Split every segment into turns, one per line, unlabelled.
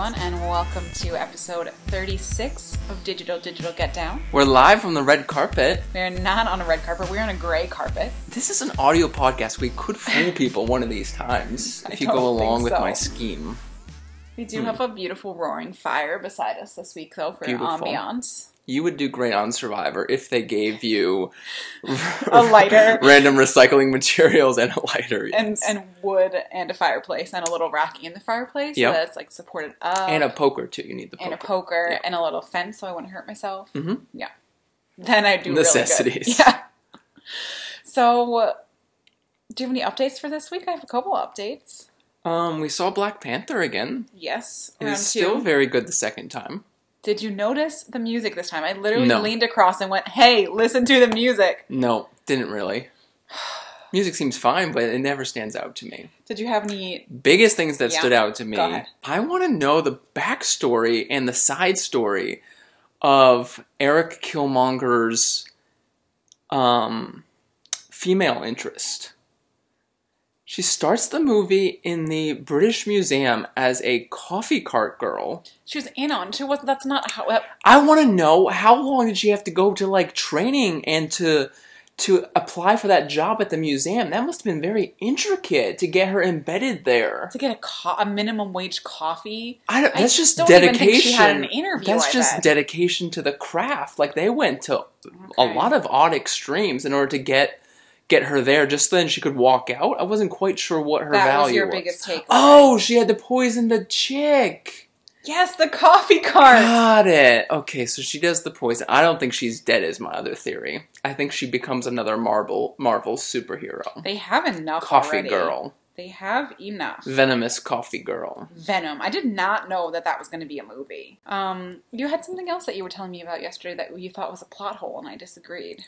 everyone, and welcome to episode 36 of Digital Digital Get Down.
We're live from the red carpet.
We're not on a red carpet, we're on a gray carpet.
This is an audio podcast. We could fool people one of these times if you go along with
so.
my scheme.
We do have hmm. a beautiful roaring fire beside us this week, though, for
Beautiful.
ambiance.
You would do great on Survivor if they gave you
A lighter.
random recycling materials, and a lighter.
And,
yes.
and wood and a fireplace and a little rack in the fireplace
Yep.
so that's like supported up
And a poker too. You need the poker.
and a poker
Yeah.
and a little fence so I wouldn't hurt myself.
Mhm.
Yeah. Then I do
Necessities.
Really. Yeah. So, do you have any updates for this week? I have a couple updates.
Um, we saw Black Panther again.
Yes,
It
two.
still very good the second time.
Did you notice the music this time? I literally
No.
leaned across and went, "Hey, listen to the music."
No, didn't really. Music seems fine, but it never stands out to me.
Did you have any?
biggest things that
Yeah.
stood out to me. I want to know the backstory and the side story of Eric Killmonger's um, female interest. She starts the movie in the British Museum as a coffee cart girl.
She was in on. She was. That's not how. That,
I want to know how long did she have to go to like training and to to apply for that job at the museum? That must have been very intricate to get her embedded there.
to get a co- a minimum wage coffee.
I don't,
I
that's just
don't even
dedication.
think she had an interview,
That's
I
just
bet.
dedication to the craft. Like they went to a
Okay.
lot of odd extremes in order to get get her there. Just then she could walk out. I wasn't quite sure what her
That
value
was your
was.
biggest takeaway.
Oh, she had to poison the chick.
Yes, the coffee cart.
Got it. Okay, so she does the poison. I don't think she's dead. Is my other theory. I think she becomes another Marvel Marvel superhero.
They have enough
Coffee
already.
girl,
They have enough.
venomous coffee girl.
Venom. I did not know that that was going to be a movie. Um, you had something else that you were telling me about yesterday that you thought was a plot hole, and I disagreed.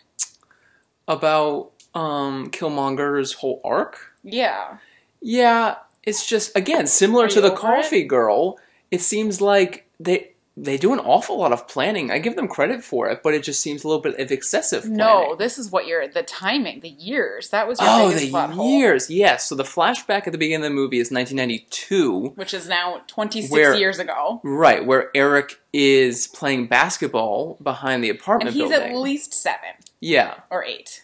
About um Killmonger's whole arc.
Yeah.
Yeah, it's just again similar
Are
to the coffee girl. It seems like they they do an awful lot of planning. I give them credit for it, but it just seems a little bit of excessive. Planning.
No, this is what you're the timing, the years. That was your
Oh,
biggest
the
plot hole,
years. Yes. So the flashback at the beginning of the movie is 1992.
which is now 26
Where-
years ago,
Right, where Eric is playing basketball behind the apartment.
and he's
building.
at least seven
yeah.
or eight.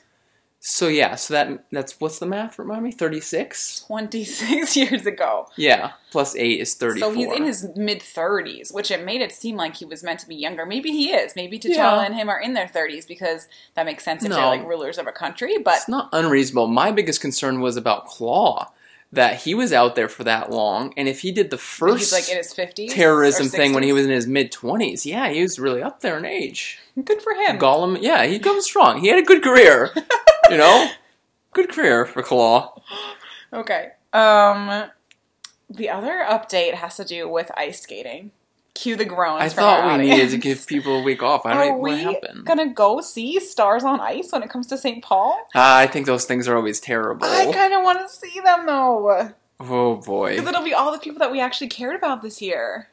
So yeah, so that that's what's the math? Remind me, thirty six.
26 years ago.
Yeah, plus eight is thirty.
So he's in his mid 30s, which it made it seem like he was meant to be younger. Maybe he is. Maybe T'Challa
Yeah.
and him are in their 30s because that makes sense if
No.
they're like rulers of a country. But
It's not unreasonable. My biggest concern was about Claw, that he was out there for that long, and if he did the first
he's like in his 50s.
terrorism thing when he was in his mid twenties, yeah, he was really up there in age.
Good for him.
Gollum, yeah, he comes strong. He had a good career, you know, good career for Claw.
Okay. Um, the other update has to do with ice skating. Cue the groans.
I thought we needed to give people a week off. I don't know what
we
happened.
gonna go see Stars on Ice when it comes to St. Paul?
Ah, I think those things are always terrible.
I kind of want to see them though,
oh boy.
because it'll be all the people that we actually cared about this year.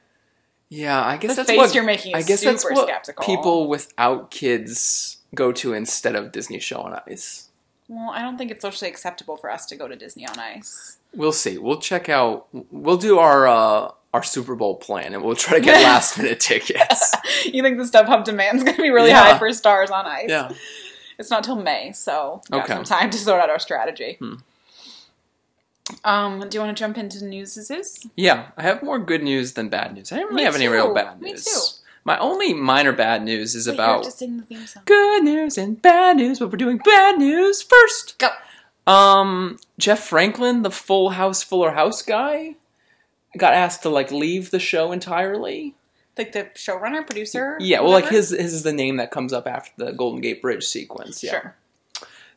Yeah, I guess
The
that's
face
what
you're making
I guess that's what
skeptical.
people without kids go to instead of Disney Show on Ice.
Well, I don't think it's socially acceptable for us to go to Disney on Ice.
We'll see. We'll check out. We'll do our uh, our Super Bowl plan, and we'll try to get last minute tickets.
you think the StubHub demand's going to be really
Yeah.
high for Stars on Ice?
yeah.
It's not till May, so we
Okay.
some time to sort out our strategy.
Hmm.
Um, do you want to jump into news? Is
Yeah, I have more good news than bad news. I don't really
Me
have any real
too.
bad
Me
news. My only minor bad news is
Wait, you have
about
sing the theme song.
good news and bad news, but we're doing bad news first.
Go.
Um, Jeff Franklin, the Full House Fuller House guy, got asked to like leave the show entirely.
Like the showrunner, producer.
Yeah, well, like his his is the name that comes up after the Golden Gate Bridge sequence. Yeah.
Sure.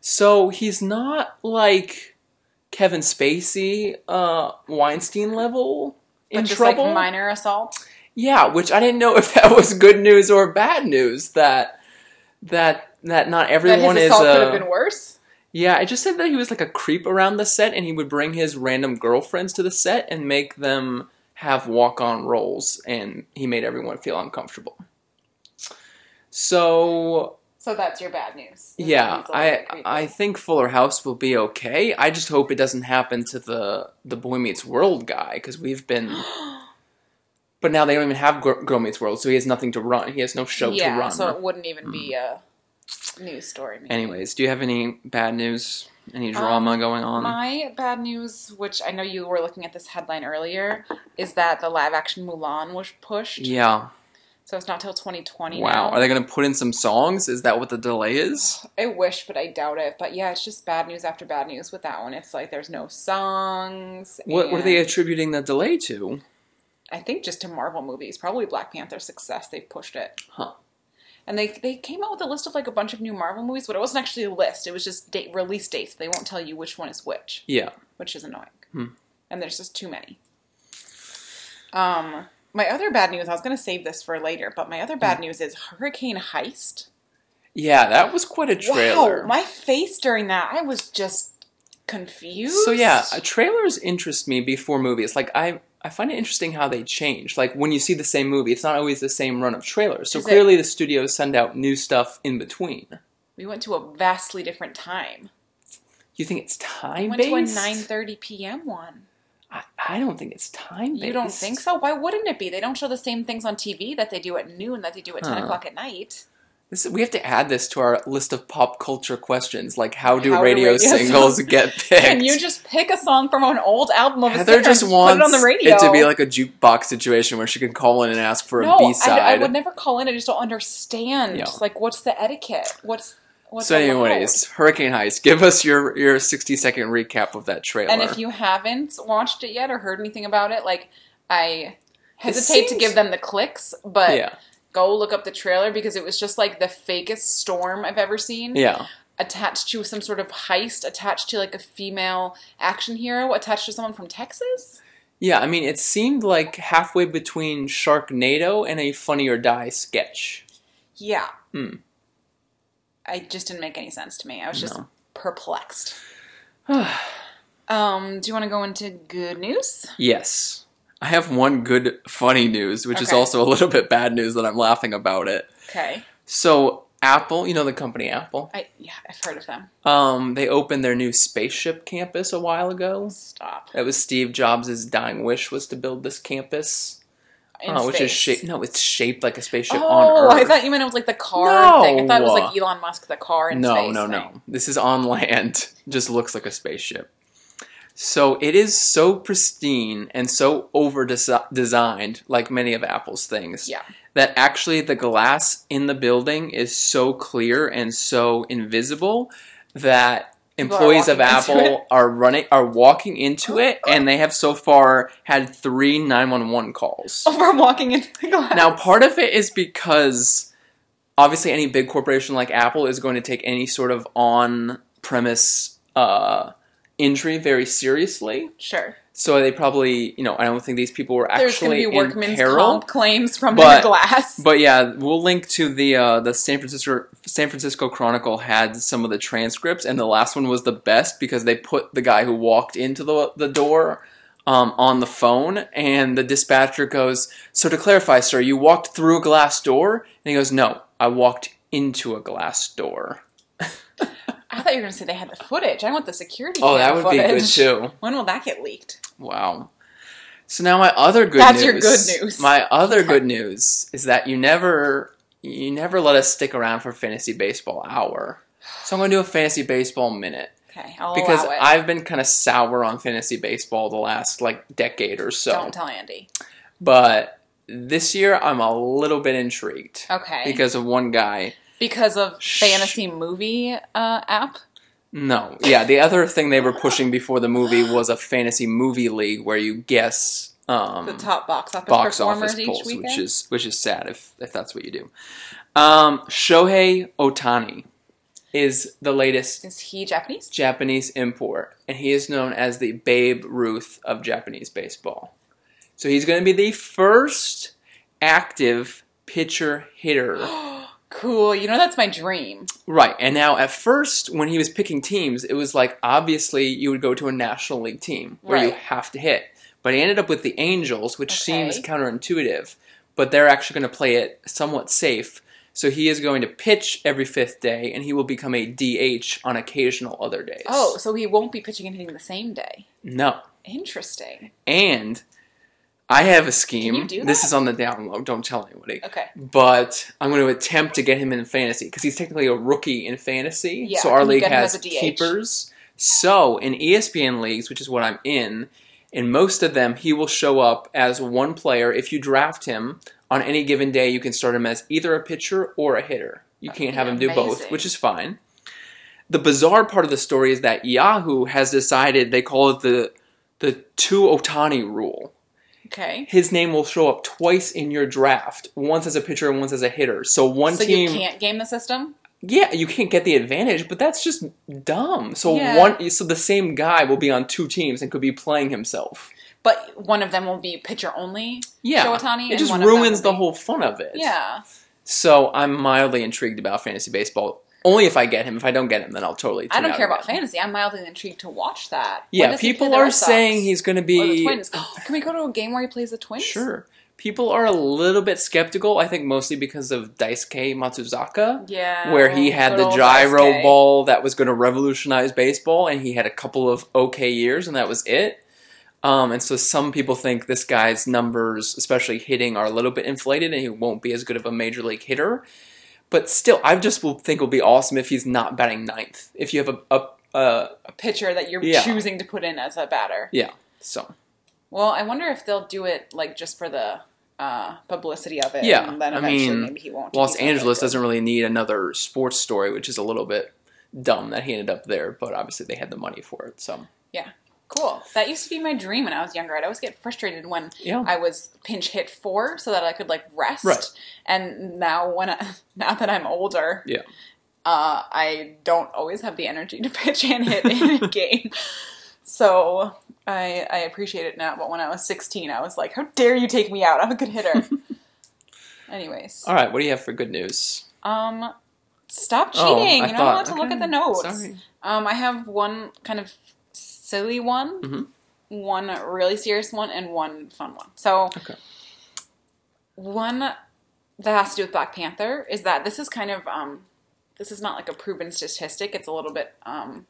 So he's not like Kevin Spacey, uh, Weinstein level in
But just
trouble.
like minor assault.
Yeah, which I didn't know if that was good news or bad news. That that that not everyone That
his
is.
assault could have been worse.
Yeah, I just said that he was like a creep around the set, and he would bring his random girlfriends to the set and make them have walk-on roles, and he made everyone feel uncomfortable. So
So that's your bad news.
Yeah,
he's a little
I. I think Fuller House will be okay. I just hope it doesn't happen to the the Boy Meets World guy because we've been. But now they don't even have Gr- Girl Meets World, so he has nothing to run. He has no show
yeah,
to run.
so it wouldn't even be a news story. maybe.
Anyways, do you have any bad news? Any drama
Um,
going on?
My bad news, which I know you were looking at this headline earlier, is that the live action Mulan was pushed.
yeah.
So it's not till 2020
Wow.
now.
Are they going to put in some songs? Is that what the delay is?
I wish, but I doubt it. But yeah, it's just bad news after bad news with that one. It's like there's no songs.
What, what are they attributing the delay to?
I think just to Marvel movies. Probably Black Panther's success. They've pushed it.
Huh.
And they they came out with a list of like a bunch of new Marvel movies, but it wasn't actually a list. It was just date release dates. They won't tell you which one is which,
Yeah.
which is annoying.
Hmm.
And there's just too many. Um, my other bad news. I was gonna save this for later, but my other
Hmm.
bad news is Hurricane Heist.
Yeah, that was quite a trailer.
Wow, my face during that, I was just confused.
So yeah, uh, trailers interest me before movies. Like I, I find it interesting how they change. Like when you see the same movie, it's not always the same run of trailers. So
Is it-
clearly, the studios send out new stuff in between.
we went to a vastly different time.
You think it's time?
We went to a 9:30 p.m. one.
I, I don't think it's time based.
You don't think so? Why wouldn't it be? They don't show the same things on TV that they do at noon that they do at 10
Huh.
o'clock at night.
This, we have to add this to our list of pop culture questions, like how do
How do
radio,
radio
singles
songs-
get picked?
Can you just pick a song from an old album of a
Heather
singer
just
and
wants
put it on the radio?
it to be like a jukebox situation where she can call in and ask for
no,
a B
I, I
side.
would never call in. I just don't understand.
Yeah.
Like, what's the etiquette? What's what's
So,
allowed?
anyways, Hurricane Heist. Give us your your sixty second recap of that trailer.
And if you haven't watched it yet or heard anything about it, like I hesitate to
seems-
give them the clicks, but
yeah,
go look up the trailer because it was just like the fakest storm I've ever seen.
yeah,
Attached to some sort of heist, attached to like a female action hero, attached to someone from Texas.
yeah. I mean, it seemed like halfway between Sharknado and a Funny or Die sketch.
Yeah.
Hmm.
I just didn't make any sense to me. I was just
No.
perplexed. Um, do you want to go into good news?
yes, I have one good funny news, which is also a little bit bad news that I'm laughing about it.
Okay.
So Apple, you know the company Apple,
I yeah, I've heard of them.
um, they opened their new spaceship campus a while ago.
Stop.
It was Steve Jobs' dying wish was to build this campus, uh, which is shaped. No, it's shaped like a spaceship
Oh,
on Earth.
I thought you meant it was like the car
No.
thing. I thought it was like Elon Musk, the car in
no,
space.
no,
thing.
no. This is on land. Just looks like a spaceship. So it is so pristine and so over designed, like many of Apple's things,
Yeah.
that actually the glass in the building is so clear and so invisible that employees of Apple are running are walking into it and they have so far had three 911 calls.
Over walking into the glass.
Now, part of it is because obviously any big corporation like Apple is going to take any sort of on-premise uh, injury very seriously.
Sure.
So they probably, you know, I don't think these people were actually
There's going to
actually
be
in
workman's
peril.
comp claims from
But-
their glass.
But yeah, we'll link to the uh, the San Francisco San Francisco Chronicle had some of the transcripts, and the last one was the best because they put the guy who walked into the the door um, on the phone, and the dispatcher goes, "So to clarify, sir, you walked through a glass door?" And he goes, "No, I walked into a glass door."
I thought you were going to say they had the footage. I want the security.
Footage.
Oh,
that would be good
footage.
too.
When will that get leaked?
Wow. So now my other good
That's
news.
your good news.
My other good news is that you never you never let us stick around for fantasy baseball hour. So I'm going to do a fantasy baseball minute
Okay, I'll
because
allow it.
I've been kind of sour on fantasy baseball the last like decade or so.
Don't tell Andy.
But this year I'm a little bit intrigued
Okay.
because of one guy.
Because of
Shh.
fantasy movie uh, app.
No, yeah, the other thing they were pushing before the movie was a fantasy movie league where you guess um,
The top box office
box
performers
office
each
polls, which is which is sad if if that's what you do. Um, Shohei Ohtani is the latest
is he Japanese?
Japanese import, and he is known as the Babe Ruth of Japanese baseball. So he's going to be the first active pitcher hitter.
cool. You know that's my dream.
Right, and now at first, when he was picking teams, it was like obviously you would go to a National League team where you
Right.
have to hit. But he ended up with the Angels, which
Okay.
seems counterintuitive, but they're actually going to play it somewhat safe. So he is going to pitch every fifth day, and he will become a DH on occasional other days.
Oh, so he won't be pitching and hitting the same day.
no!
Interesting.
And I have a scheme.
Can you do
This is on the down low. Don't tell anybody.
Okay.
But I'm going to attempt to get him in fantasy because he's technically a rookie in fantasy.
Yeah,
so our league has
as a DH?
keepers. So in ESPN leagues, which is what I'm in, in most of them, he will show up as one player. If you draft him on any given day, you can start him as either a pitcher or a hitter. You can't have him do both, which is fine. The bizarre part of the story is that Yahoo has decided they call it the the two Ohtani rule
Okay.
his name will show up twice in your draft, once as a pitcher and once as a hitter. So one
so
team,
you can't game the system?
yeah, you can't get the advantage, but that's just dumb. So
Yeah.
one, so the same guy will be on two teams and could be playing himself.
But one of them will be pitcher only.
Yeah, it just
one of them
ruins the
be-
whole fun of it.
Yeah.
So I'm mildly intrigued about fantasy baseball. Only if I get him. If I don't get him, then I'll totally.
I don't care about fantasy. I'm mildly intrigued to watch that.
Yeah,
does he play
people are saying he's going to be
Twins. Can we go to a game where he plays the Twins?
Sure. People are a little bit skeptical, I think mostly because of Daisuke Matsuzaka.
Yeah.
where he had the gyro
Daisuke.
ball that was going to revolutionize baseball, and he had a couple of okay years, and that was it. Um, and so some people think this guy's numbers, especially hitting, are a little bit inflated, and he won't be as good of a major league hitter. But still, I just will think it will be awesome if he's not batting ninth. If you have a, a, a
A pitcher that you're
Yeah.
choosing to put in as a batter.
yeah, so
Well, I wonder if they'll do it like just for the uh, publicity of it.
Yeah,
and then
I mean,
maybe he won't.
Los Angeles doesn't really need another sports story, which is a little bit dumb that he ended up there. But obviously, they had the money for it, so
Cool. That used to be my dream when I was younger. I'd always get frustrated when
yeah.
I was pinch hit four so that I could like rest.
Right.
And now when I, now that I'm older,
Yeah.
uh, I don't always have the energy to pitch and hit in a game. So I I appreciate it now. But when I was 16, I was like, "How dare you take me out? I'm a good hitter." Anyways,
All right, what do you have for good news?
um, stop
Oh,
cheating. You're not
thought-
allowed to look at the notes.
Sorry.
Um, I have one kind of silly one,
Mhm.
one really serious one, and one fun one. So,
Okay.
one that has to do with Black Panther is that this is kind of um, this is not like a proven statistic. It's a little bit um,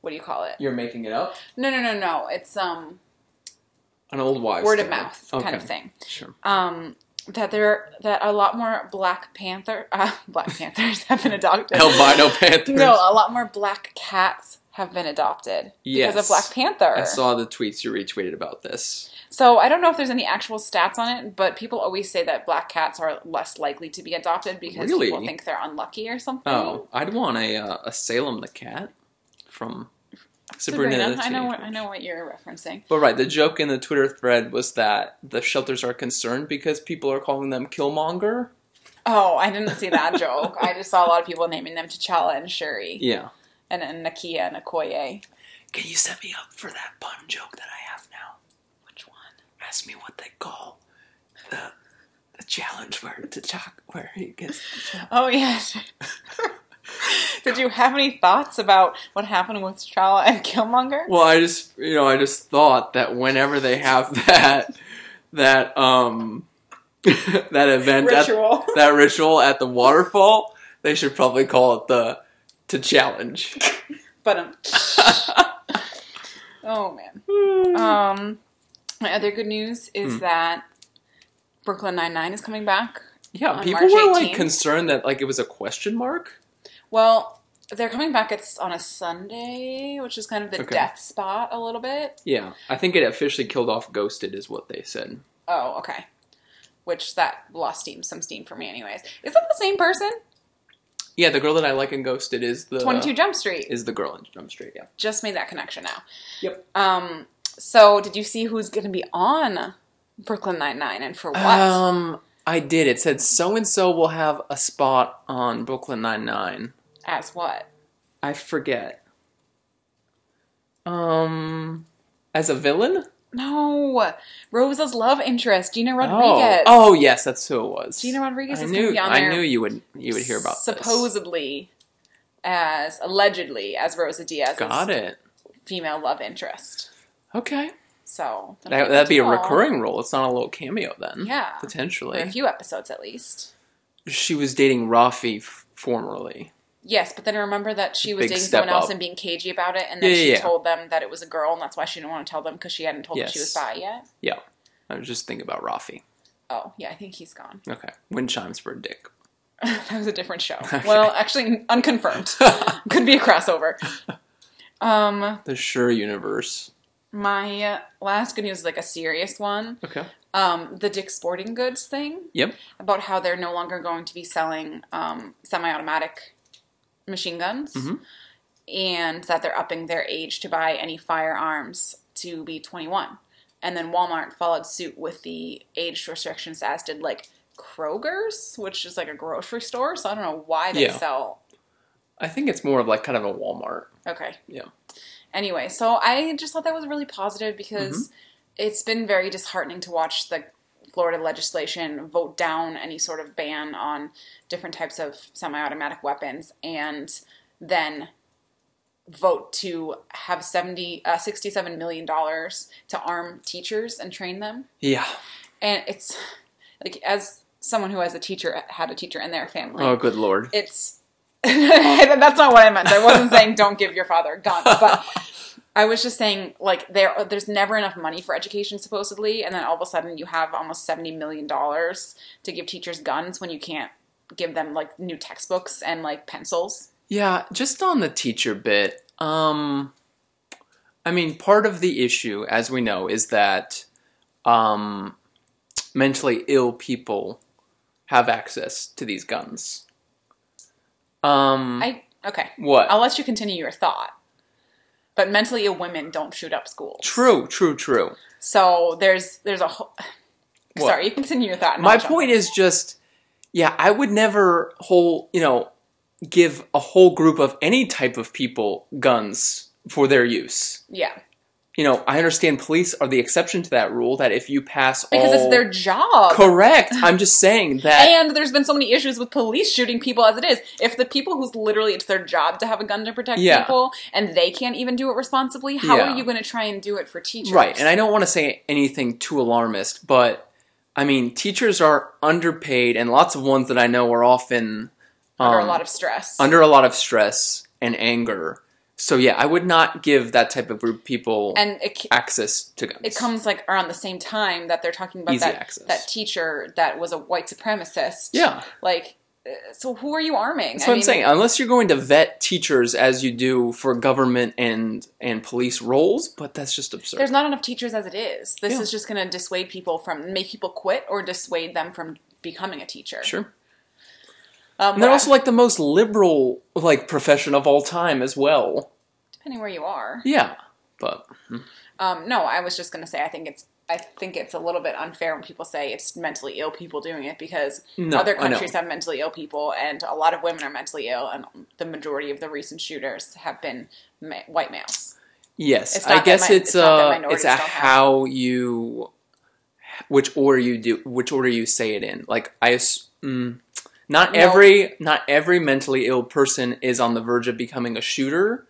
what do you call it?
You're making it up?
No, no, no, no. It's um,
An old wives'
word of
tale.
mouth kind of thing.
Sure.
Um, that there that a lot more Black Panther uh, Black Panthers have been adopted.
Albino Panthers.
No, a lot more black cats have been adopted because of Black Panther.
I saw the tweets you retweeted about this.
So I don't know if there's any actual stats on it, but people always say that black cats are less likely to be adopted because
Really?
people think they're unlucky or something.
Oh, I'd want a uh, a Salem the cat from Sabrina.
Sabrina,
the
I know, what, I know what you're referencing.
But right, the joke in the Twitter thread was that the shelters are concerned because people are calling them Killmonger.
Oh, I didn't see that joke. I just saw a lot of people naming them T'Challa and Shuri
Yeah.
And, and Nakia and Okoye.
Can you set me up for that pun joke that I have now?
Which one?
Ask me what they call the the challenge where to talk where he gets the.
Oh yes. Did you have any thoughts about what happened with T'Challa and Killmonger?
Well, I just you know I just thought that whenever they have that that um that event at-
Ritual.
that ritual at the waterfall, they should probably call it the to challenge.
But um, oh man. Um, my other good news is
Hmm.
that Brooklyn Nine Nine is coming back.
yeah, people
March
were like concerned that like it was a question mark.
Well, they're coming back. It's on a Sunday, which is kind of the
Okay.
death spot a little bit.
Yeah, I think it officially killed off Ghosted, is what they said.
Oh, okay. Which that lost steam, some steam for me, anyways. Is that the same person?
Yeah, the girl that I like in Ghosted is the
Twenty Two Jump Street.
is the girl in Jump Street. Yeah.
Just made that connection now.
Yep.
Um. So, did you see who's going to be on Brooklyn Nine Nine and for what?
Um, I did. It said so and so will have a spot on Brooklyn Nine Nine.
As what?
I forget. Um, as a villain?
No, Rosa's love interest, Gina
Oh.
Rodriguez.
Oh, yes, that's who it was.
Gina Rodriguez
I
is going to
knew.
be on there.
I knew you would. You would hear about this.
supposedly as allegedly as Rosa Diaz's
Got it.
female love interest.
Okay.
So
That, that'd be a recurring role. It's not a little cameo then.
Yeah,
Potentially.
for a few episodes at least.
she was dating Rafi f- formerly.
Yes, but then remember that she was
Big
dating
step
someone else
up.
and being cagey about it, and then
Yeah,
she
yeah, yeah.
told them that it was a girl, and that's why she didn't want to tell them because she hadn't told them she was
Yes.
bi yet.
Yeah, I was just thinking about Rafi.
Oh, yeah, I think he's gone.
Okay, wind chimes for a dick.
that was a different show. Well, actually, unconfirmed. Could be a crossover. Um,
the Sure universe.
my uh, last good news is like a serious one.
Okay.
Um, the Dick Sporting Goods thing
Yep.
about how they're no longer going to be selling um, semi-automatic machine guns,
Mhm.
and that they're upping their age to buy any firearms to be 21. And then Walmart followed suit with the age restrictions, as did like Kroger's, which is like a grocery store. So I don't know why they
Yeah.
sell.
I think it's more of like kind of a Walmart.
Okay.
Yeah.
Anyway, so I just thought that was really positive because
Mm-hmm.
it's been very disheartening to watch the Florida legislation vote down any sort of ban on different types of semi-automatic weapons and then vote to have 70 uh, 67 million dollars to arm teachers and train them
Yeah.
and it's like as someone who has a teacher had a teacher in their family
Oh, good lord.
it's that's not what I meant. I wasn't saying don't give your father a gun, but I was just saying like there there's never enough money for education supposedly, and then all of a sudden you have almost seventy million dollars to give teachers guns when you can't give them like new textbooks and like pencils.
Yeah, just on the teacher bit. Um, I mean, part of the issue, as we know, is that um, mentally ill people have access to these guns. Um,
I okay.
what?
I'll let you continue your thought. But mentally ill women don't shoot up schools.
True, true, true.
So there's there's a whole.
What?
Sorry, you continue your thought. and
My point is just, yeah, I would never whole, you know, give a whole group of any type of people guns for their use.
yeah,
You know, I understand police are the exception to that rule. That if you pass
because
all
it's their job.
correct, I'm just saying that.
And there's been so many issues with police shooting people as it is. If the people who's literally it's their job to have a gun to protect
Yeah.
people and they can't even do it responsibly, how
Yeah.
are you going to try and do it for teachers?
Right, and I don't want to say anything too alarmist, but I mean, teachers are underpaid, and lots of ones that I know are often
under
um,
a lot of stress.
under a lot of stress and anger. So yeah, I would not give that type of group people
and it
access to guns.
it comes like around the same time that they're talking about
Easy
that
access.
that teacher that was a white supremacist.
Yeah,
Like so who are you arming?
that's what I am saying. Unless you're going to vet teachers as you do for government and and police roles, but that's just absurd.
There's not enough teachers as it is. This
Yeah.
is just going to dissuade people from make people quit or dissuade them from becoming a teacher.
sure.
Um,
And they're also like the most liberal like profession of all time as well.
Depending where you are.
Yeah, but
Um, no, I was just going to say I think it's I think it's a little bit unfair when people say it's mentally ill people doing it because
No,
other countries have mentally ill people and a lot of women are mentally ill and the majority of the recent shooters have been ma- white males.
Yes, I guess
mi-
it's
it's that
uh it's a how you which order you do which order you say it in. Like I mm, not
No.
every not every mentally ill person is on the verge of becoming a shooter,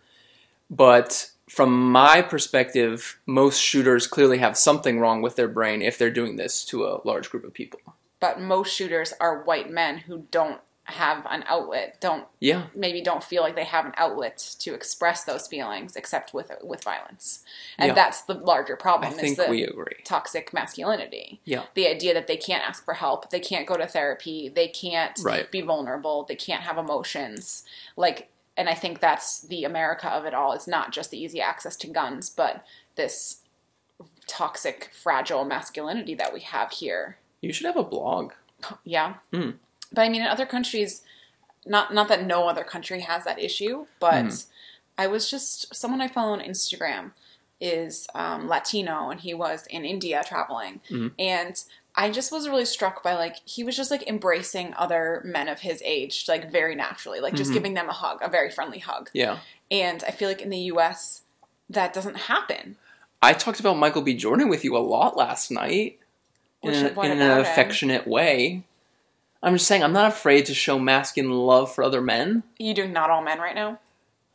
but from my perspective, most shooters clearly have something wrong with their brain if they're doing this to a large group of people.
But most shooters are white men who don't have an outlet, don't
Yeah,
maybe don't feel like they have an outlet to express those feelings except with with violence. And
Yeah.
that's the larger
I
problem is
think we agree.
toxic masculinity.
Yeah.
The idea that they can't ask for help, they can't go to therapy, they can't
Right.
be vulnerable, they can't have emotions. Like and I think that's the America of it all. It's not just the easy access to guns, but this toxic, fragile masculinity that we have here.
You should have a blog.
Yeah.
Mm.
But I mean in other countries not not that no other country has that issue, but
Mm.
I was just someone I follow on Instagram is um, Latino and he was in India traveling
Mhm.
and I just was really struck by like he was just like embracing other men of his age like very naturally like just
Mhm.
giving them a hug a very friendly hug
Yeah.
and I feel like in the U.S. that doesn't happen
I talked about Michael B. Jordan with you a lot last night in, an- in an
about him?
affectionate way. I'm just saying, I'm not afraid to show masculine love for other men.
you doing not all men right now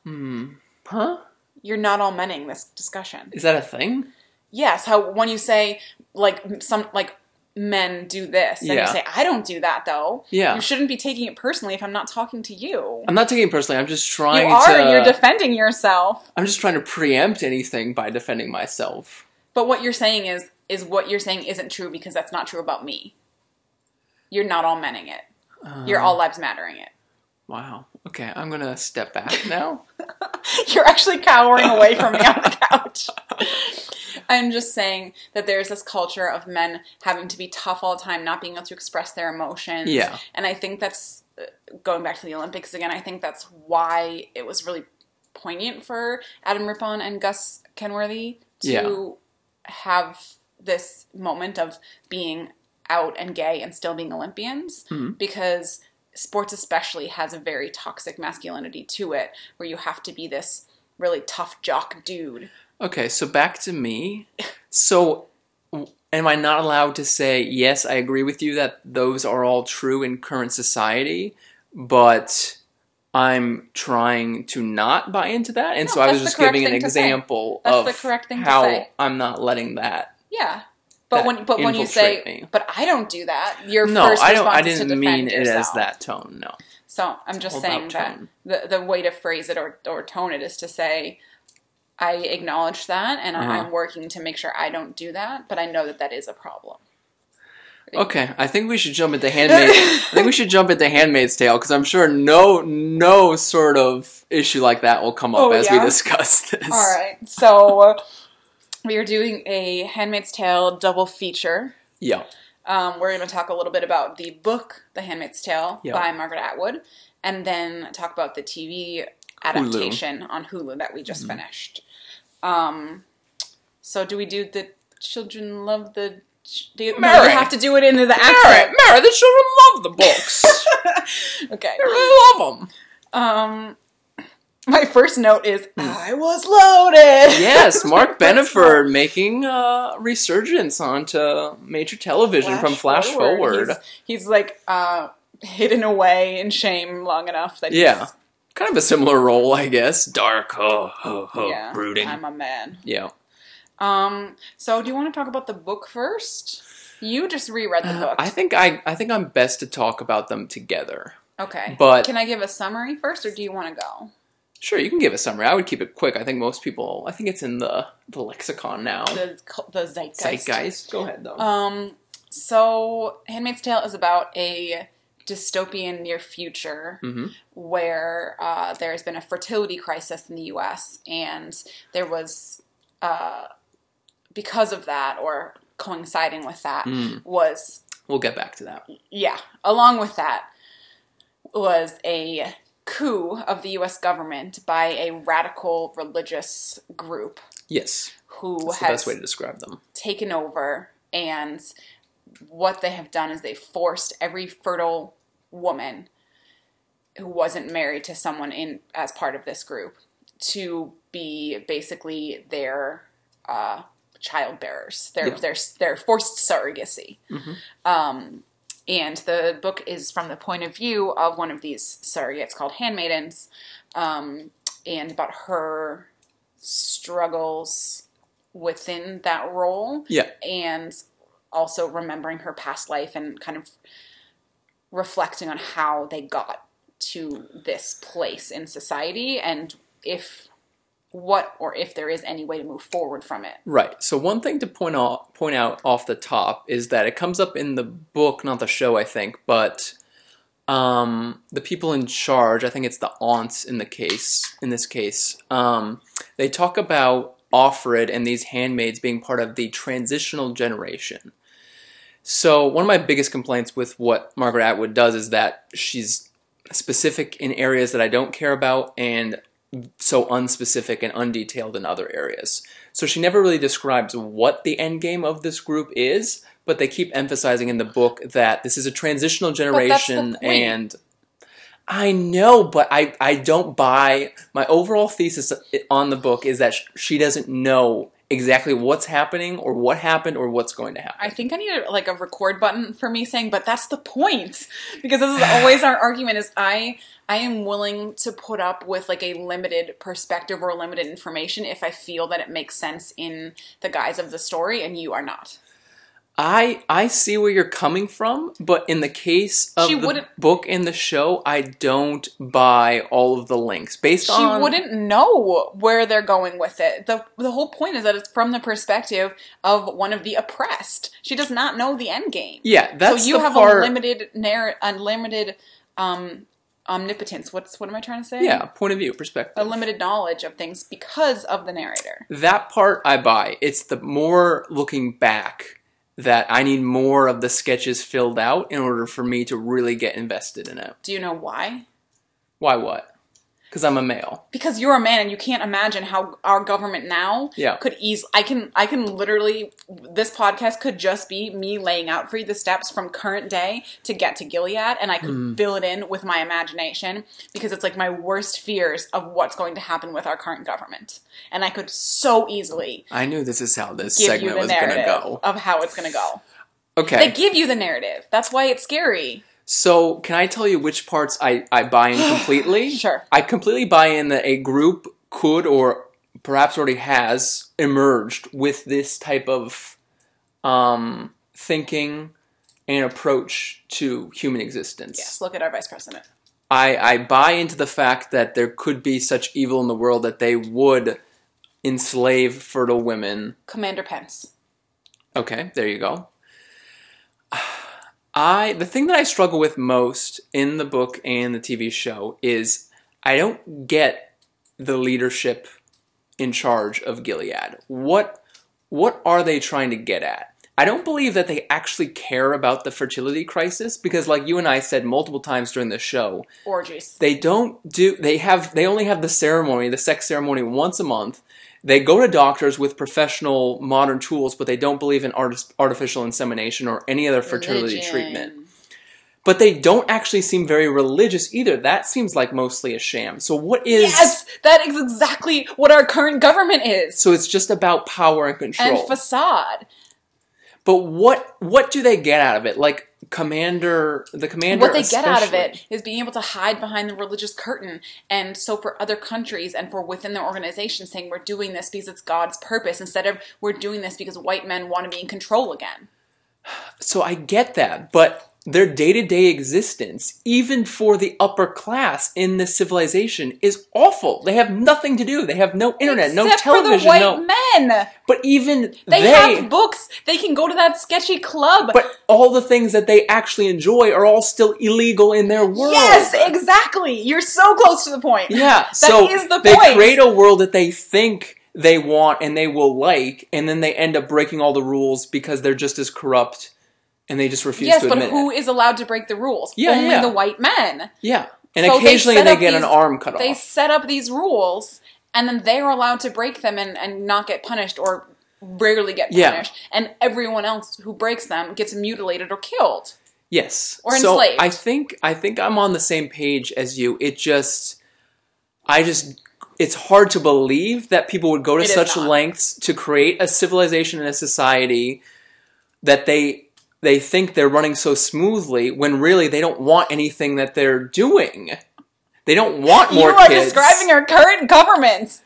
Hmm. Huh?
you're not all menning this discussion
Is that a thing?
yes how when you say like some like men do this, and
Yeah.
you say, I don't do that though.
Yeah.
You shouldn't be taking it personally if I'm not talking to you.
I'm not taking it personally. I'm just
You
trying
are,
to.
you're defending yourself.
I'm just trying to preempt anything by defending myself.
But what you're saying is is what you're saying isn't true because that's not true about me. You're not all menning it. You're
Uh.
all lives mattering it.
Wow. Okay, I'm gonna step back now.
You're actually cowering away from me on the couch. I'm just saying that there's this culture of men having to be tough all the time, not being able to express their emotions.
Yeah.
And I think that's uh, going back to the Olympics again. I think that's why it was really poignant for Adam Rippon and Gus Kenworthy to
Yeah.
have this moment of being out and gay and still being Olympians
Mhm.
because sports especially has a very toxic masculinity to it where you have to be this really tough jock dude.
Okay, so back to me. So, am I not allowed to say yes? I agree with you that those are all true in current society, but I'm trying to not buy into that, and
No,
so I was just giving an
to
example
That's
of
the correct thing to
how. I'm not letting that.
Yeah. But
That
when but when you say
me.
but I don't do that, your
No,
first
I don't.
response
I didn't
defend
mean it as that tone. No.
So I'm just
All
saying that the the way to phrase it or or tone it is to say I acknowledge that and
Uh-huh.
I'm working to make sure I don't do that, but I know that that is a problem.
Okay, I think we should jump into Handmaid. I think we should jump into Handmaid's Tale because I'm sure no no sort of issue like that will come up
Oh,
as we discuss this.
All right. So we are doing a Handmaid's Tale double feature.
Yeah.
Um, we're going to talk a little bit about the book, The Handmaid's Tale,
Yeah.
by Margaret Atwood, and then talk about the TV adaptation on Hulu that we
Mm-hmm.
just finished. Um, so, do we do the children love the? Do you, no,
Mary.
you have to do it into the
Mary,
accent.
Mary, the children love the books.
Okay.
they really love them.
Um, my first note is I was loaded.
Hmm. Yes, Mark Benford making a resurgence onto major television from Flash Forward.
He's, he's like uh, hidden away in shame long enough that he's,
Yeah. Kind of a similar role, I guess. Dark, ho, ho, ho,
yeah,
brooding.
I'm a man.
yeah.
Um, so do you want to talk about the book first? You just reread the book.
I think I, I think I'm best to talk about them together.
okay,
but-
can I give a summary first, or do you want to go?
Sure, you can give a summary. I would keep it quick. I think most people. I think it's in the the lexicon now.
The the zeitgeist.
Zeitgeist. Go ahead though.
Um, so Handmaid's Tale is about a dystopian near future
hmm
where uh, there's been a fertility crisis in the U.S. and there was, uh, because of that, or coinciding with that,
Mm.
was
We'll get back to that.
yeah, along with that was a coup of the U.S. government by a radical religious group
Yes,
who
that's the
has
best way to describe them.
taken over and what they have done is they forced every fertile woman who wasn't married to someone in as part of this group to be basically their uh, child bearers. Their
Yeah.
their their forced surrogacy.
Mhm.
Um, and the book is from the point of view of one of these surrogates called handmaidens, um, and about her struggles within that role
Yeah,
and also remembering her past life and kind of reflecting on how they got to this place in society and if what or if there is any way to move forward from it.
right. So one thing to point out point out off the top is that it comes up in the book, not the show, I think, but um, the people in charge. I think it's the aunts in the case. In this case, um, they talk about Offred and these handmaids being part of the transitional generation. So one of my biggest complaints with what Margaret Atwood does is that she's specific in areas that I don't care about and so unspecific and undetailed in other areas. So she never really describes what the end game of this group is, but they keep emphasizing in the book that this is a transitional generation and I know, but I, I don't buy my overall thesis on the book is that she doesn't know exactly what's happening or what happened or what's going to happen.
I think I need a, like a record button for me saying, but that's the point. Because this is always our argument is I I am willing to put up with like a limited perspective or limited information if I feel that it makes sense in the guise of the story and you are not.
I I see where you're coming from, but in the case of
She
the
wouldn't-
book and the show, I don't buy all of the links based
she
on.
She wouldn't know where they're going with it. The the whole point is that it's from the perspective of one of the oppressed. She does not know the end game.
Yeah, that's
so you
the
have
part.
a limited narr- unlimited um omnipotence. What's what am I trying to say?
yeah, point of view, perspective.
A limited knowledge of things because of the narrator.
that part I buy. It's the more looking back that I need more of the sketches filled out in order for me to really get invested in it.
Do you know why?
Why what? Because I'm a male.
because you're a man and you can't imagine how our government now
Yeah.
could ease I can I can literally this podcast could just be me laying out for you the steps from current day to get to Gilead and I could
Hmm.
fill it in with my imagination because it's like my worst fears of what's going to happen with our current government. And I could so easily
I knew this is how this segment was going to go.
of how it's going to go.
Okay.
They give you the narrative. That's why it's scary.
So, can I tell you which parts I, I buy in completely?
Sure.
I completely buy in that a group could or perhaps already has emerged with this type of um, thinking and approach to human existence.
Yes, look at our vice president.
I, I buy into the fact that there could be such evil in the world that they would enslave fertile women
Commander Pence.
Okay, there you go. I the thing that I struggle with most in the book and the TV show is I don't get the leadership in charge of Gilead. What what are they trying to get at? I don't believe that they actually care about the fertility crisis because like you and I said multiple times during the show,
Orgies.
they don't do they have they only have the ceremony the sex ceremony once a month they go to doctors with professional modern tools but they don't believe in artis- artificial insemination or any other fertility
Religion.
treatment but they don't actually seem very religious either that seems like mostly a sham so what is
Yes, that is exactly what our current government is.
so it's just about power and control
And facade.
but what what do they get out of it like commander the commander
What they get out of it is being able to hide behind the religious curtain. And so for other countries and for within their organization saying we're doing this because it's God's purpose instead of we're doing this because white men want to be in control again.
So I get that, but their day to day existence, even for the upper class in this civilization, is awful. They have nothing to do. They have no internet, no
Except
television,
for the white
no.
men.
But even
They,
they,
have books. They can go to that sketchy club.
but all the things that they actually enjoy are all still illegal in their world.
yes, exactly. You're so close to the point.
Yeah, so
is the
they
point.
create a world that they think they want and they will like, and then they end up breaking all the rules because they're just as corrupt, and they just refuse
Yes,
to
but
admit
who
it.
is allowed to break the rules?
Yeah,
Only
yeah.
the white men.
Yeah, and
So
occasionally they,
up
get an arm cut off.
They set up these rules, and then they're allowed to break them and, and not get punished or rarely get
Yeah.
punished. And everyone else who breaks them gets mutilated or killed.
Yes.
Or
so
enslaved.
I think I think I'm on the same page as you. It just I just it's hard to believe that people would go to
It
such lengths to create a civilization and a society that they they think they're running so smoothly when really they don't want anything that they're doing. They don't want more
you are
kids.
describing our current government.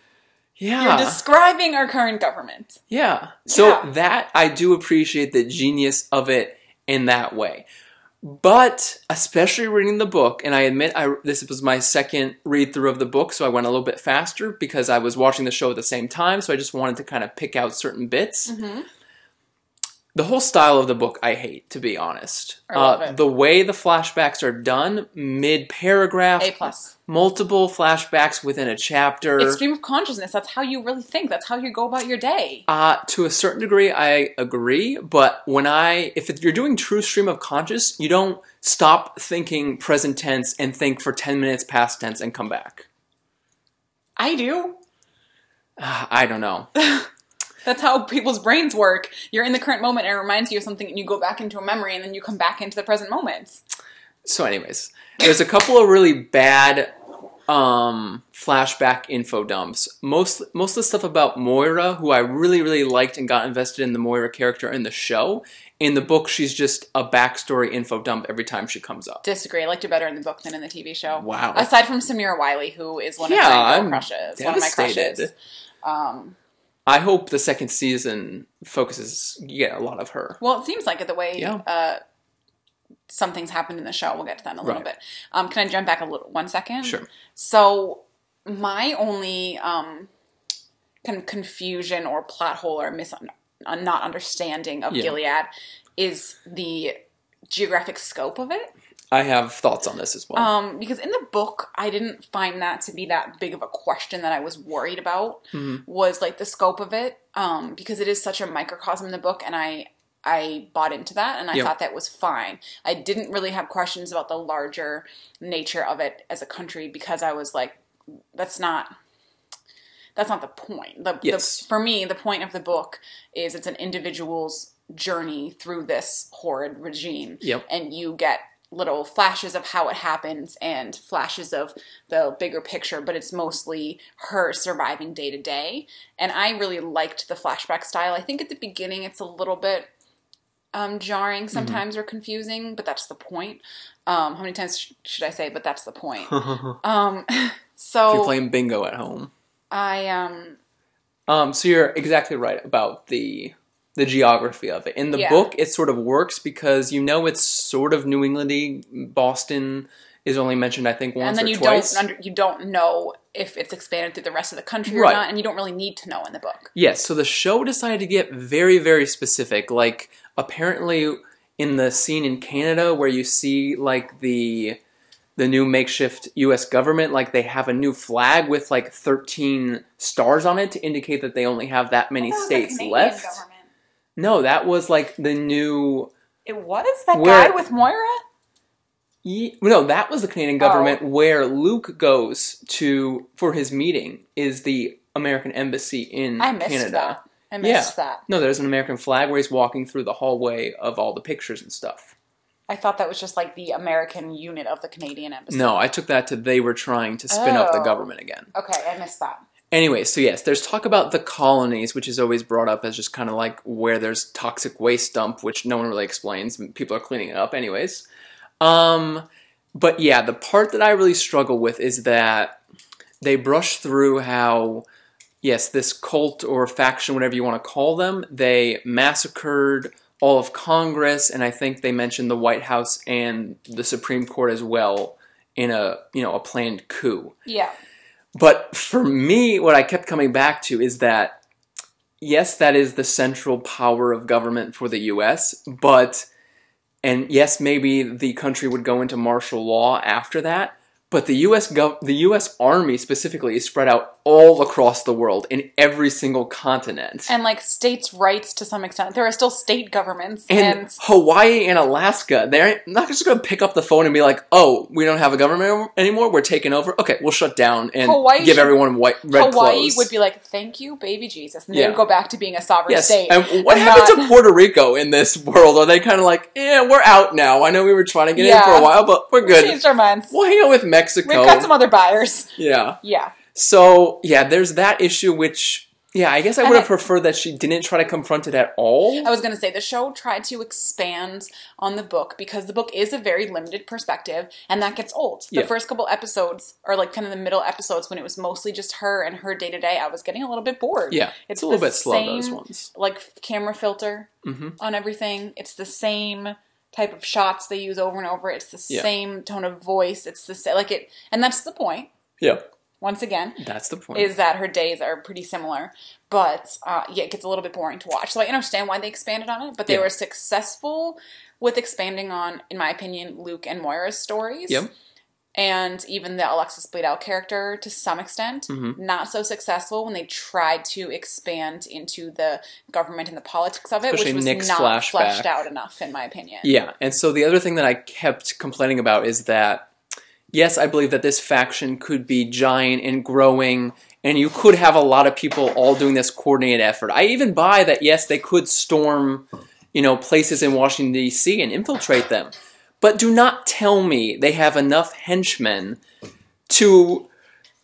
yeah.
You're describing our current government.
Yeah. So
Yeah.
that I do appreciate the genius of it in that way. But especially reading the book, and I admit I this was my second read through of the book, so I went a little bit faster because I was watching the show at the same time, so I just wanted to kind of pick out certain bits.
Mm-hmm.
The whole style of the book I hate, to be honest. Uh. The way the flashbacks are done, mid paragraph,
A plus.
multiple flashbacks within a chapter.
It's stream of consciousness. That's how you really think. That's how you go about your day.
Uh, to a certain degree, I agree. But when I, if it, you're doing true stream of conscious, you don't stop thinking present tense and think for 10 minutes past tense and come back.
I do.
Uh, I don't know.
That's how people's brains work. You're in the current moment and it reminds you of something and you go back into a memory and then you come back into the present moment.
So, anyways, there's a couple of really bad um, flashback info dumps. Most most of the stuff about Moira, who I really really liked and got invested in the Moira character in the show. In the book, she's just a backstory info dump every time she comes up.
Disagree. I liked her better in the book than in the TV show.
Wow.
Aside from Samira Wiley, who is one of
Yeah,
my girl
I'm
crushes. One of my crushes. Um,
I hope the second season focuses yeah a lot of her.
Well, it seems like it the way
Yeah.
uh, some things happened in the show. We'll get to that in a little
Right.
bit. Um, can I jump back a little one second?
Sure.
So my only um, kind of confusion or plot hole or mis uh, not understanding of
Yeah.
Gilead is the geographic scope of it.
I have thoughts on this as well.
Um, because in the book, I didn't find that to be that big of a question that I was worried about.
Mhm.
Was like the scope of it, um, because it is such a microcosm in the book, and I I bought into that, and I
Yep.
thought that was fine. I didn't really have questions about the larger nature of it as a country because I was like, that's not. That's not the point. The,
Yes.
the, for me, the point of the book is it's an individual's journey through this horrid regime
Yep.
and you get little flashes of how it happens and flashes of the bigger picture, but it's mostly her surviving day to day. And I really liked the flashback style. I think at the beginning it's a little bit um, jarring
Mm-hmm.
sometimes or confusing, but that's the point. Um, how many times sh- should I say, but that's the point? um,
If you're
so
playing bingo at home.
I um,
Um, so you're exactly right about the the geography of it. In the
Yeah.
book, it sort of works because you know it's sort of New Englandy. Boston is only mentioned, I think, once
and then
or
you
twice.
don't under, you don't know if it's expanded through the rest of the country or not, and you don't really need to know in the book.
Yes, so the show decided to get very, very specific. Like, apparently, in the scene in Canada where you see like the the new makeshift U.S. government, like they have a new flag with like thirteen stars on it to indicate that they only have that many
oh, the
states left.
government.
No, that was like the new.
It was that
Where-
guy with Moira.
Ye- No, that was the Canadian
Oh.
government where Luke goes to for his meeting. Is the American embassy in
I missed
Canada?
that. I missed that.
No, there's an American flag where he's walking through the hallway of all the pictures and stuff.
I thought that was just like the American unit of the Canadian embassy.
No, I took that to they were trying to spin up the
Oh.
government again.
Okay, I missed that.
Anyway, so yes, there's talk about the colonies, which is always brought up as just kind of like where there's toxic waste dump, which no one really explains. People are cleaning it up, anyways. Um, but yeah, the part that I really struggle with is that they brush through how, yes, this cult or faction, whatever you want to call them, they massacred all of Congress, and I think they mentioned the White House and the Supreme Court as well in a you know a planned coup.
Yeah.
But for me, what I kept coming back to is that yes, that is the central power of government for the US, but and yes, maybe the country would go into martial law after that, but the US gov- the US army specifically is spread out all across the world in every single continent.
And like states' rights to some extent. There are still state governments
And
and,
Hawaii and Alaska, they're not just going to pick up the phone and be like, "Oh, we don't have a government anymore. We're taking over. Okay, we'll shut down and
Hawaii
give
should-
everyone white red
Hawaii
clothes."
would be like, "Thank you, baby Jesus," and they
Yeah.
would go back to being a sovereign
Yes.
state.
And what
and
happened
not-
to Puerto Rico in this world? Are they kind of like, yeah, we're out now? I know we were trying to get in for a while, but we're
We
good.
changed our minds.
We'll hang out with Mexico.
We've got some other buyers.
yeah.
Yeah.
So yeah, there's that issue. Which yeah, I guess I would have preferred that she didn't try to confront it at all.
I was going to say the show tried to expand on the book because the book is a very limited perspective and that gets old. The
Yeah.
first couple episodes or like kind of the middle episodes when it was mostly just her and her day to day, I was getting a little bit bored.
yeah, it's, a little bit slow those ones.
Like camera filter
hmm
on everything. It's the same type of shots they use over and over. It's the
Yeah.
same tone of voice. It's the same like it and that's the point.
Yeah,
Once again,
that's the point.
is that her days are pretty similar. But uh, yeah, it gets a little bit boring to watch. So I understand why they expanded on it, but they
Yeah.
were successful with expanding on, in my opinion, Luke and Moira's stories.
Yep.
And even the Alexis Bledel character to some extent.
Mhm.
Not so successful when they tried to expand into the government and the politics of it,
Especially
which was
Nick's
not
flashback.
fleshed out enough, in my opinion.
Yeah, and so the other thing that I kept complaining about is that yes, I believe that this faction could be giant and growing, and you could have a lot of people all doing this coordinated effort. I even buy that yes, they could storm, you know, places in Washington D.C. and infiltrate them, but do not tell me they have enough henchmen to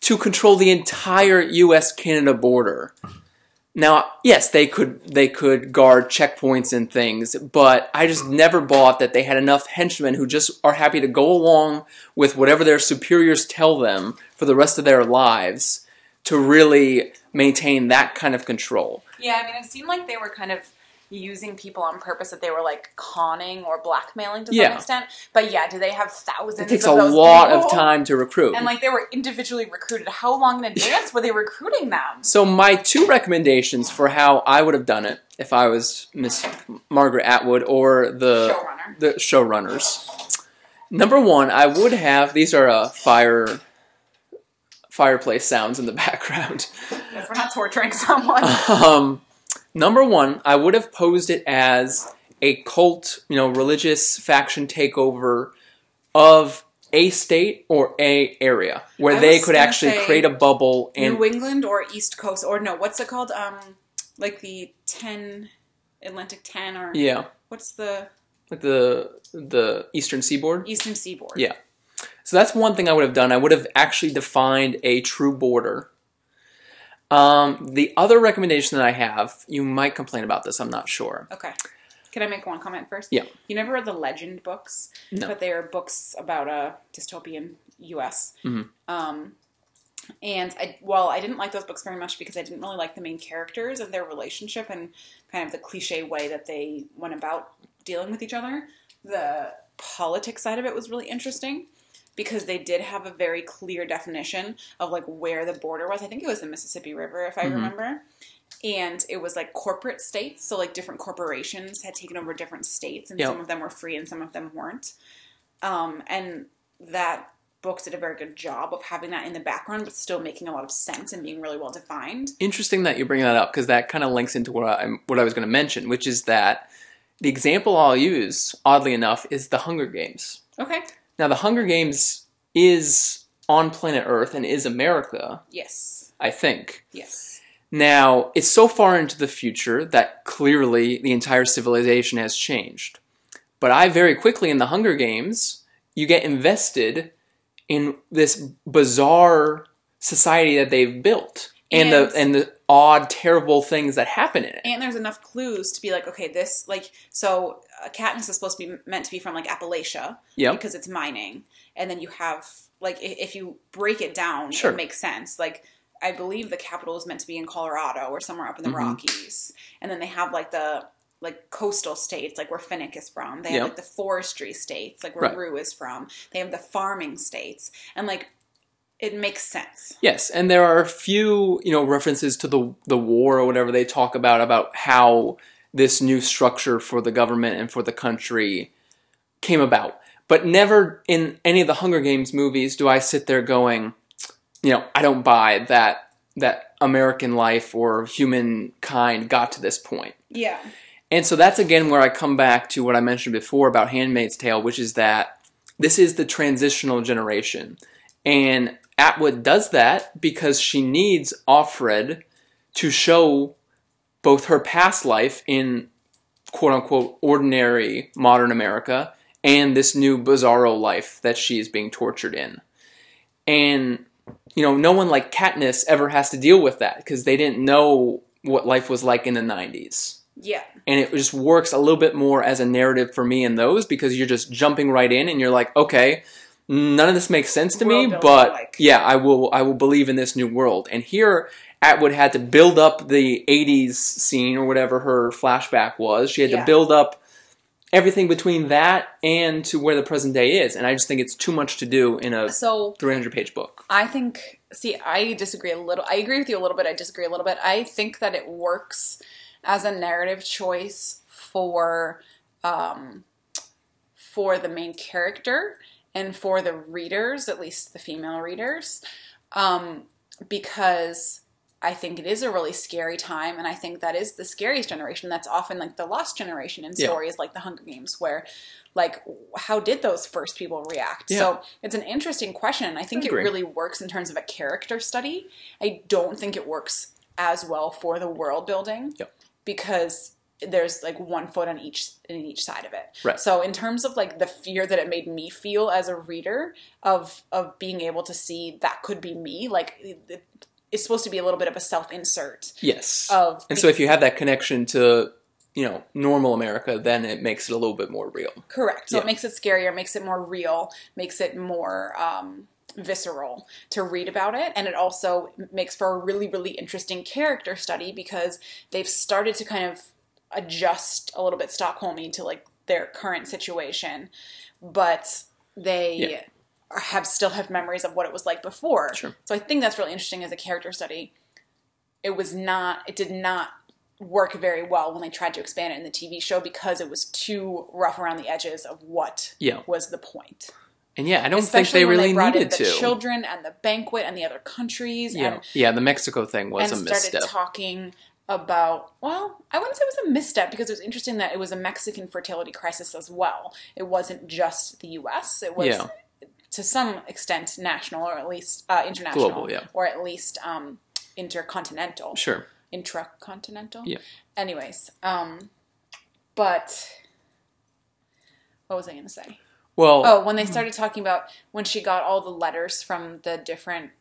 to control the entire U.S. Canada border. Now, yes, they could they could guard checkpoints and things, but I just never bought that they had enough henchmen who just are happy to go along with whatever their superiors tell them for the rest of their lives to really maintain that kind of control.
Yeah, I mean, it seemed like they were kind of using people on purpose that they were like conning or blackmailing to some
Yeah.
extent. But yeah, do they have thousands?
It takes a lot of time to recruit.
And like they were individually recruited. How long in advance were they recruiting them?
So my two recommendations for how I would have done it if I was Miss Margaret Atwood or the
Showrunner.
the showrunners. Number one, I would have these are uh, fire fireplace sounds in the background.
If we're not torturing someone.
Um, number one, I would have posed it as a cult, you know, religious faction takeover of a state or a area where
I
they could actually create a bubble and
New England or East Coast or no, what's it called? Um, like the ten Atlantic ten or
yeah,
what's the
like the the eastern seaboard.
Eastern Seaboard?
Yeah. So that's one thing I would have done. I would have actually defined a true border. Um, the other recommendation that I have, you might complain about this, I'm not sure.
Okay. Can I make one comment first?
Yeah.
You never read the Legend books,
No.
but they are books about a dystopian U.S.
Mhm.
Um, and I, well, I didn't like those books very much because I didn't really like the main characters and their relationship and kind of the cliche way that they went about dealing with each other. The politics side of it was really interesting because they did have a very clear definition of like where the border was. I think it was the Mississippi River, if I
Mhm.
remember. And it was like corporate states, so like different corporations had taken over different states, and
Yep.
some of them were free and some of them weren't. Um, and that book did a very good job of having that in the background, but still making a lot of sense and being really well defined.
Interesting that you bring that up because that kind of links into what I what I was going to mention, which is that the example I'll use, oddly enough, is the Hunger Games.
Okay.
Now, the Hunger Games is on planet Earth and is America,
Yes.
I think.
Yes.
Now, it's so far into the future that clearly the entire civilization has changed. But I very quickly in the Hunger Games, you get invested in this bizarre society that they've built and,
And-
the and the odd, terrible things that happen in it.
And there's enough clues to be like, okay, this like so uh, Katniss is supposed to be meant to be from like Appalachia
Yep.
because it's mining, and then you have like if you break it down,
Sure.
it makes sense. Like I believe the capital is meant to be in Colorado or somewhere up in the
Mhm.
Rockies, and then they have like the like coastal states, like where Finnick is from. They have
Yep.
like the forestry states, like where
Right.
Rue is from. They have the farming states, and like it makes sense.
Yes, and there are a few, you know, references to the the war or whatever they talk about about how this new structure for the government and for the country came about. But never in any of the Hunger Games movies do I sit there going, you know, I don't buy that that American life or humankind got to this point.
Yeah.
And so that's again where I come back to what I mentioned before about Handmaid's Tale, which is that this is the transitional generation. And Atwood does that because she needs Offred to show both her past life in quote unquote ordinary modern America and this new bizarro life that she is being tortured in. And, you know, no one like Katniss ever has to deal with that because they didn't know what life was like in the 90s
Yeah.
and it just works a little bit more as a narrative for me in those because you're just jumping right in and you're like okay none of this makes sense to me but
like-
yeah i will i will believe in this new world and here atwood had to build up the 80s scene or whatever her flashback was she had
Yeah.
to build up everything between that and to where the present day is and i just think it's too much to do in a
So
300 page book
I think, see, I disagree a little. I agree with you a little bit. I disagree a little bit. I think that it works as a narrative choice for, um, for the main character and for the readers, at least the female readers, um, because I think it is a really scary time, and I think that is the scariest generation. That's often like the lost generation in
Yeah.
stories like the Hunger Games, where like how did those first people react?
Yeah.
So it's an interesting question. I think
I
it really works in terms of a character study. I don't think it works as well for the world building
Yep.
because there's like one foot on each in each side of it.
Right.
So in terms of like the fear that it made me feel as a reader of of being able to see that could be me, like it, it's supposed to be a little bit of a self insert
yes
of
and so if you have that connection to you know normal america then it makes it a little bit more real
Correct. So
Yeah.
it makes it scarier, makes it more real, makes it more um, visceral to read about it and it also makes for a really really interesting character study because they've started to kind of adjust a little bit Stockholmy to like their current situation but they
Yeah.
are- have still have memories of what it was like before
Sure.
so I think that's really interesting as a character study it was not it did not work very well when they tried to expand it in the TV show because it was too rough around the edges of what
Yeah.
was the point.
And yeah, I don't
Especially
think they really
they
needed
the
to.
children and the banquet and the other countries
yeah,
and
yeah, the Mexico thing was
and
a
started
misstep.
talking about well, I wouldn't say it was a misstep because it was interesting that it was a Mexican fertility crisis as well. It wasn't just the U.S. It was
Yeah.
to some extent national or at least uh, international
Global, yeah.
or at least um, intercontinental
Sure.
intracontinental.
Yeah.
Anyways, um, but what was I going to say?
Well,
Oh, when they started talking about when she got all the letters from the different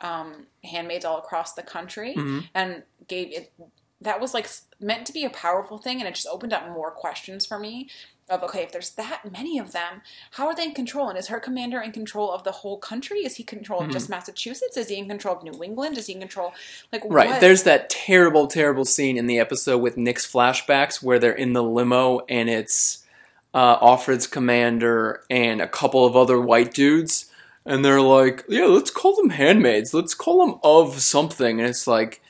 um, handmaids all across the country
Mhm.
and gave it, that was like meant to be a powerful thing, and it just opened up more questions for me. Of okay, if there's that many of them, how are they in control? And is her commander in control of the whole country? Is he in control of just Massachusetts? Is he in control of New England? Is he in control like
Right.
what?
There's that terrible, terrible scene in the episode with Nick's flashbacks where they're in the limo and it's uh, Offred's commander and a couple of other white dudes. And they're like, yeah, let's call them handmaids. Let's call them of something. And it's like,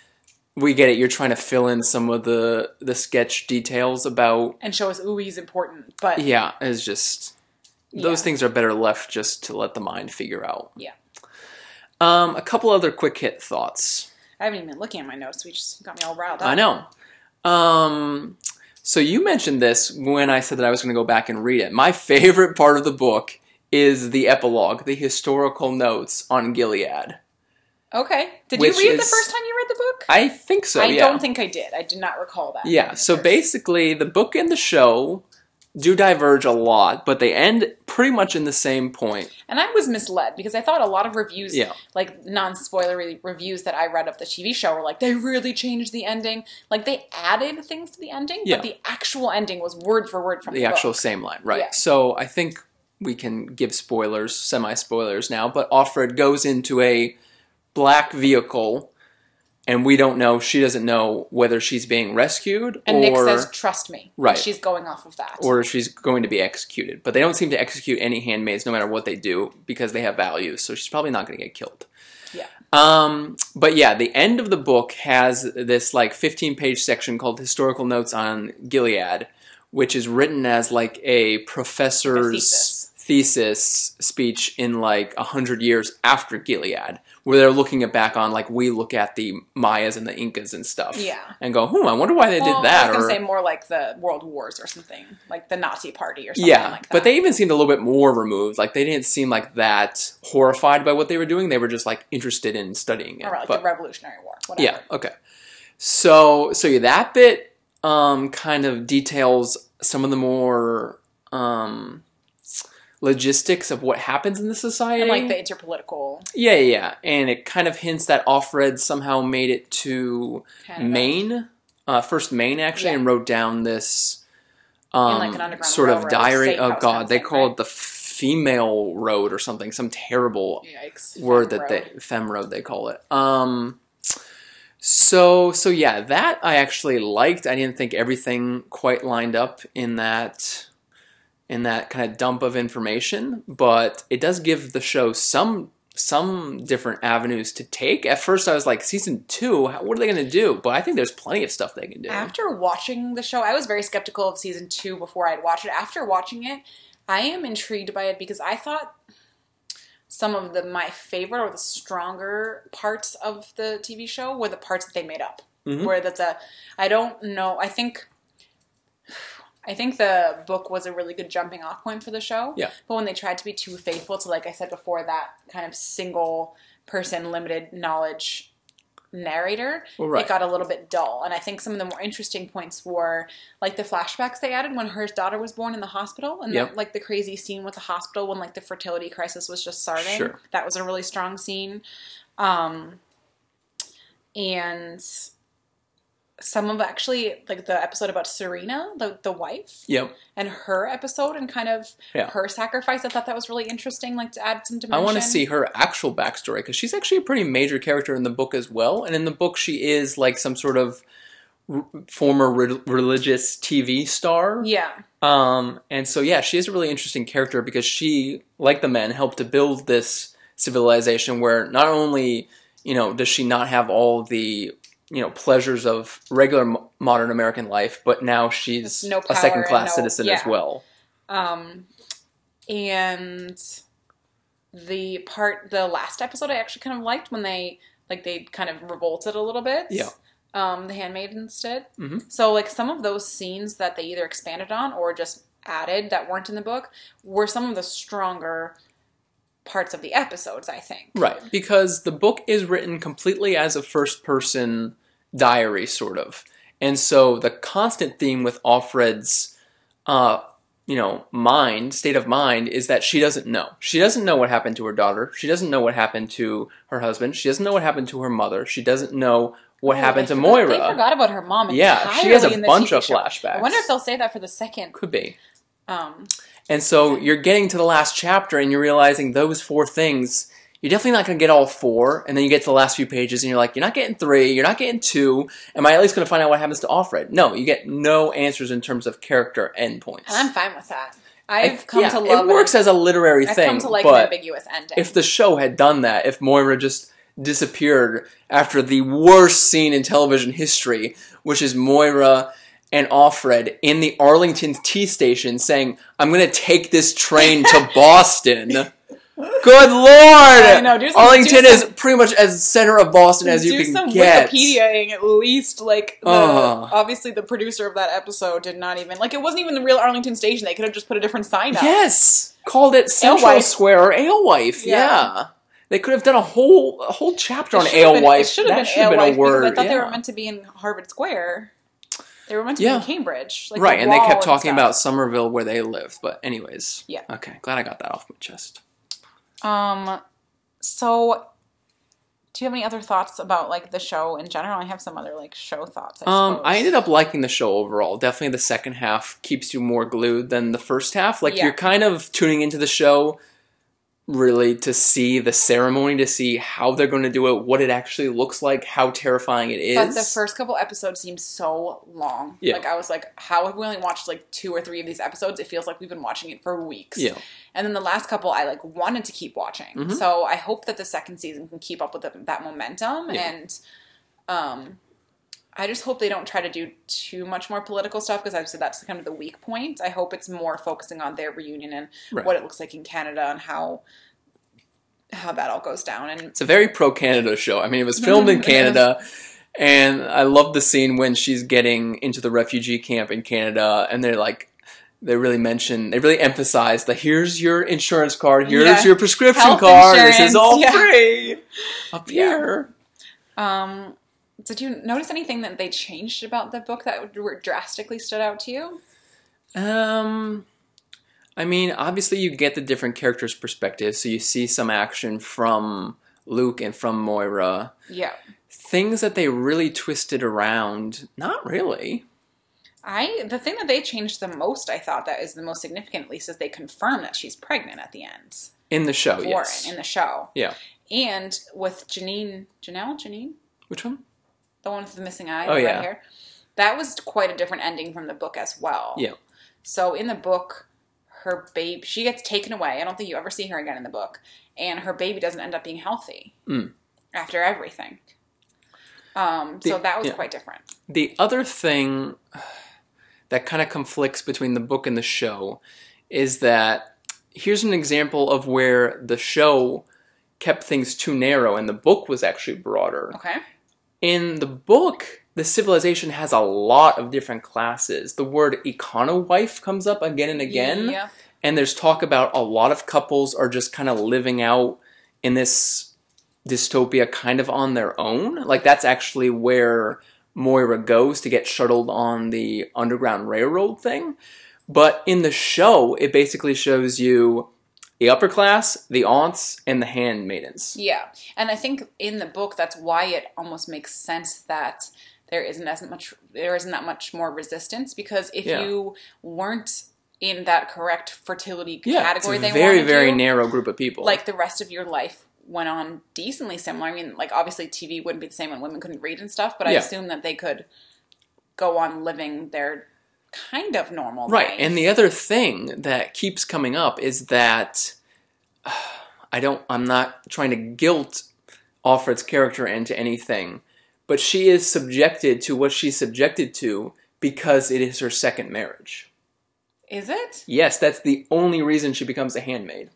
we get it. You're trying to fill in some of the, the sketch details about.
and show us ooh he's important, but
Yeah, it's just. Those
Yeah.
things are better left just to let the mind figure out.
Yeah.
Um, a couple other quick hit thoughts.
I haven't even been looking at my notes. We just got me all riled up.
I know. Um, so you mentioned this when I said that I was going to go back and read it. My favorite part of the book is the epilogue, the historical notes on Gilead.
Okay. Did you read the
is-
first time you read the book?
I think so.
I
yeah.
don't think I did. I did not recall that.
Yeah. So basically, the book and the show do diverge a lot, but they end pretty much in the same point.
and I was misled because I thought a lot of reviews,
Yeah.
like non-spoilery reviews that I read of the TV show, were like they really changed the ending. Like they added things to the ending,
Yeah.
but the actual ending was word for word from the,
the actual
book.
same line, right?
Yeah.
So I think we can give spoilers, semi spoilers now, but Offred goes into a black vehicle, and we don't know. She doesn't know whether she's being rescued
And
or
Nick says, "Trust me."
Right.
she's going off of that.
or she's going to be executed. But they don't seem to execute any handmaids, no matter what they do, because they have values. So she's probably not going to get killed.
yeah.
Um, but yeah, the end of the book has this like 15 page section called Historical Notes on Gilead, which is written as like a professor's
thesis.
thesis speech in like a hundred years after Gilead, where they're looking it back on like we look at the Mayas and the Incas and stuff,
Yeah.
and go, hmm, I wonder why they
Well,
did that.
I was gonna
or,
say more like the World Wars or something, like the Nazi Party or something
yeah,
like that.
but they even seemed a little bit more removed. Like they didn't seem like that horrified by what they were doing. They were just like interested in studying it.
or like
But-
the Revolutionary War. Whatever.
Yeah. Okay. So so yeah, that bit um, kind of details some of the more um, logistics of what happens in the society.
and like the interpolitical
yeah, yeah, and it kind of hints that Offred somehow made it to
Canada.
Maine, uh, first Maine actually,
Yeah.
and wrote down this um,
like,
sort of diary. Oh God, they call
right?
it the female road or something, some terrible
Yikes.
word
Femme
that
road.
they fem road they call it. Um so so yeah, that I actually liked. I didn't think everything quite lined up in that in that kind of dump of information, but it does give the show some some different avenues to take. At first I was like season 2, how- what are they going to do? But I think there's plenty of stuff they can do.
After watching the show, I was very skeptical of season two before I'd watched it. After watching it, I am intrigued by it because I thought some of the my favorite or the stronger parts of the TV show were the parts that they made up.
Mhm.
Where that's a I don't know. I think I think the book was a really good jumping off point for the show.
Yeah.
But when they tried to be too faithful to, like I said before, that kind of single person, limited knowledge narrator,
Well, right.
it got a little bit dull. And I think some of the more interesting points were like the flashbacks they added when her daughter was born in the hospital, and
Yep.
the, like the crazy scene with the hospital when like the fertility crisis was just starting.
Sure.
That was a really strong scene. Um, and some of actually like the episode about Serena, the the wife,
Yep.
and her episode and kind of
Yeah.
her sacrifice. I thought that was really interesting, like to add some dimension.
I want to see her actual backstory because she's actually a pretty major character in the book as well. And in the book, she is like some sort of r- former re- religious TV star.
Yeah,
Um, and so, yeah, she is a really interesting character because she, like the men, helped to build this civilization where not only, you know, does she not have all the, you know, pleasures of regular modern American life, but now she's
no
a second class
no-
citizen as well.
um, and the part the last episode I actually kind of liked when they like they kind of revolted a little bit.
Yeah.
Um, the handmaidens did.
Mhm.
So like some of those scenes that they either expanded on or just added that weren't in the book were some of the stronger parts of the episodes. I think.
Right, because the book is written completely as a first person diary, sort of. And so the constant theme with Offred's, uh, you know, mind, state of mind, is that she doesn't know. She doesn't know what happened to her daughter. She doesn't know what happened to her husband. She doesn't know what happened to her mother. She doesn't know what
Oh,
happened
they
to
forgot-
Moira.
They forgot about her mom.
Yeah, she has a bunch
TV
of
show.
flashbacks.
I wonder if they'll say that for the second.
Could be.
Um,
And so you're getting to the last chapter and you're realizing those four things, you're definitely not going to get all four. And then you get to the last few pages and you're like, you're not getting three, you're not getting two. Am I at least going to find out what happens to Offred? No, you get no answers in terms of character endpoints.
and I'm fine with that. I've come
yeah,
to love
it works as a literary
I've
thing.
come to like an ambiguous ending.
if the show had done that, if Moira just disappeared after the worst scene in television history, which is Moira and Offred in the Arlington T station saying, I'm going to take this train to Boston. Good lord!
Know, some-
Arlington is
some-
pretty much as center of Boston as you
do
can
some
get.
Wikipediaing at least. Like the,
Ugh.
obviously the producer of that episode did not even like it wasn't even the real Arlington station. They could have just put a different sign up.
Yes, called it Central
Alewife.
Square or Alewife. Yeah.
Yeah.
They could have done a whole a whole chapter on
have been-
Alewife.
It should have been
been
Alewife
a word.
I thought they were meant to be in Harvard Square. They were meant to
Yeah.
be in Cambridge, like
right,
the
and they kept talking about Somerville where they lived. But anyways,
Yeah.
Okay, glad I got that off my chest.
Um, so do you have any other thoughts about like the show in general? I have some other like show thoughts. I
Um. I ended up liking the show overall. Definitely, the second half keeps you more glued than the first half. Like
Yeah.
you're kind of tuning into the show really to see the ceremony, to see how they're going to do it, what it actually looks like, how terrifying it is.
But the first couple episodes seemed so long.
Yeah.
Like I was like, how have we only watched like two or three of these episodes? It feels like we've been watching it for weeks.
yeah,
And then the last couple, I like wanted to keep watching.
Mhm.
So I hope that the second season can keep up with the, that momentum.
Yeah.
And um, I just hope they don't try to do too much more political stuff because I've said that's kind of the weak point. I hope it's more focusing on their reunion and
Right.
what it looks like in Canada and how how that all goes down. And
It's a very pro Canada show. I mean, it was filmed in Canada, and I love the scene when she's getting into the refugee camp in Canada, and they're like, they really mention, they really emphasize that here's your insurance card, here's
Yeah.
your prescription
Health
card, this is all
yeah.
free up
Yeah.
here.
Um, did you notice anything that they changed about the book that drastically stood out to you?
Um, I mean, obviously you get the different characters' perspectives, so you see some action from Luke and from Moira.
Yeah.
Things that they really twisted around, not really.
I the thing that they changed the most, I thought that is the most significant, at least, is they confirm that she's pregnant at the end.
In the show,
Warren
yes.
in the show.
Yeah.
And with Janine, Janelle, Janine,
Which one?
The one with the missing eye,
Oh,
right
yeah.
here. That was quite a different ending from the book as well.
Yeah.
So in the book, her babe she gets taken away. I don't think you ever see her again in the book, and her baby doesn't end up being healthy
Mm.
after everything. Um, so that was
yeah.
quite different.
The other thing that kind of conflicts between the book and the show is that here's an example of where the show kept things too narrow and the book was actually broader.
Okay.
In the book, the civilization has a lot of different classes. The word econo-wife comes up again and again.
Yeah.
and there's talk about a lot of couples are just kind of living out in this dystopia kind of on their own. Like that's actually where Moira goes to get shuttled on the Underground Railroad thing. But in the show, it basically shows you the upper class, the aunts, and the handmaidens.
Yeah. And I think in the book, that's why it almost makes sense that there isn't as much there isn't that much more resistance because if
Yeah.
you weren't in that correct fertility
Yeah,
category
it's a
they
very very narrow group of people.
like the rest of your life went on decently similar. I mean, like obviously TV wouldn't be the same when women couldn't read and stuff, but I assume that they could go on living their kind of normal
Right.
life.
And the other thing that keeps coming up is that I don't I'm not trying to guilt Offred's character into anything, but she is subjected to what she's subjected to because it is her second marriage.
is it
Yes, that's the only reason she becomes a handmaid.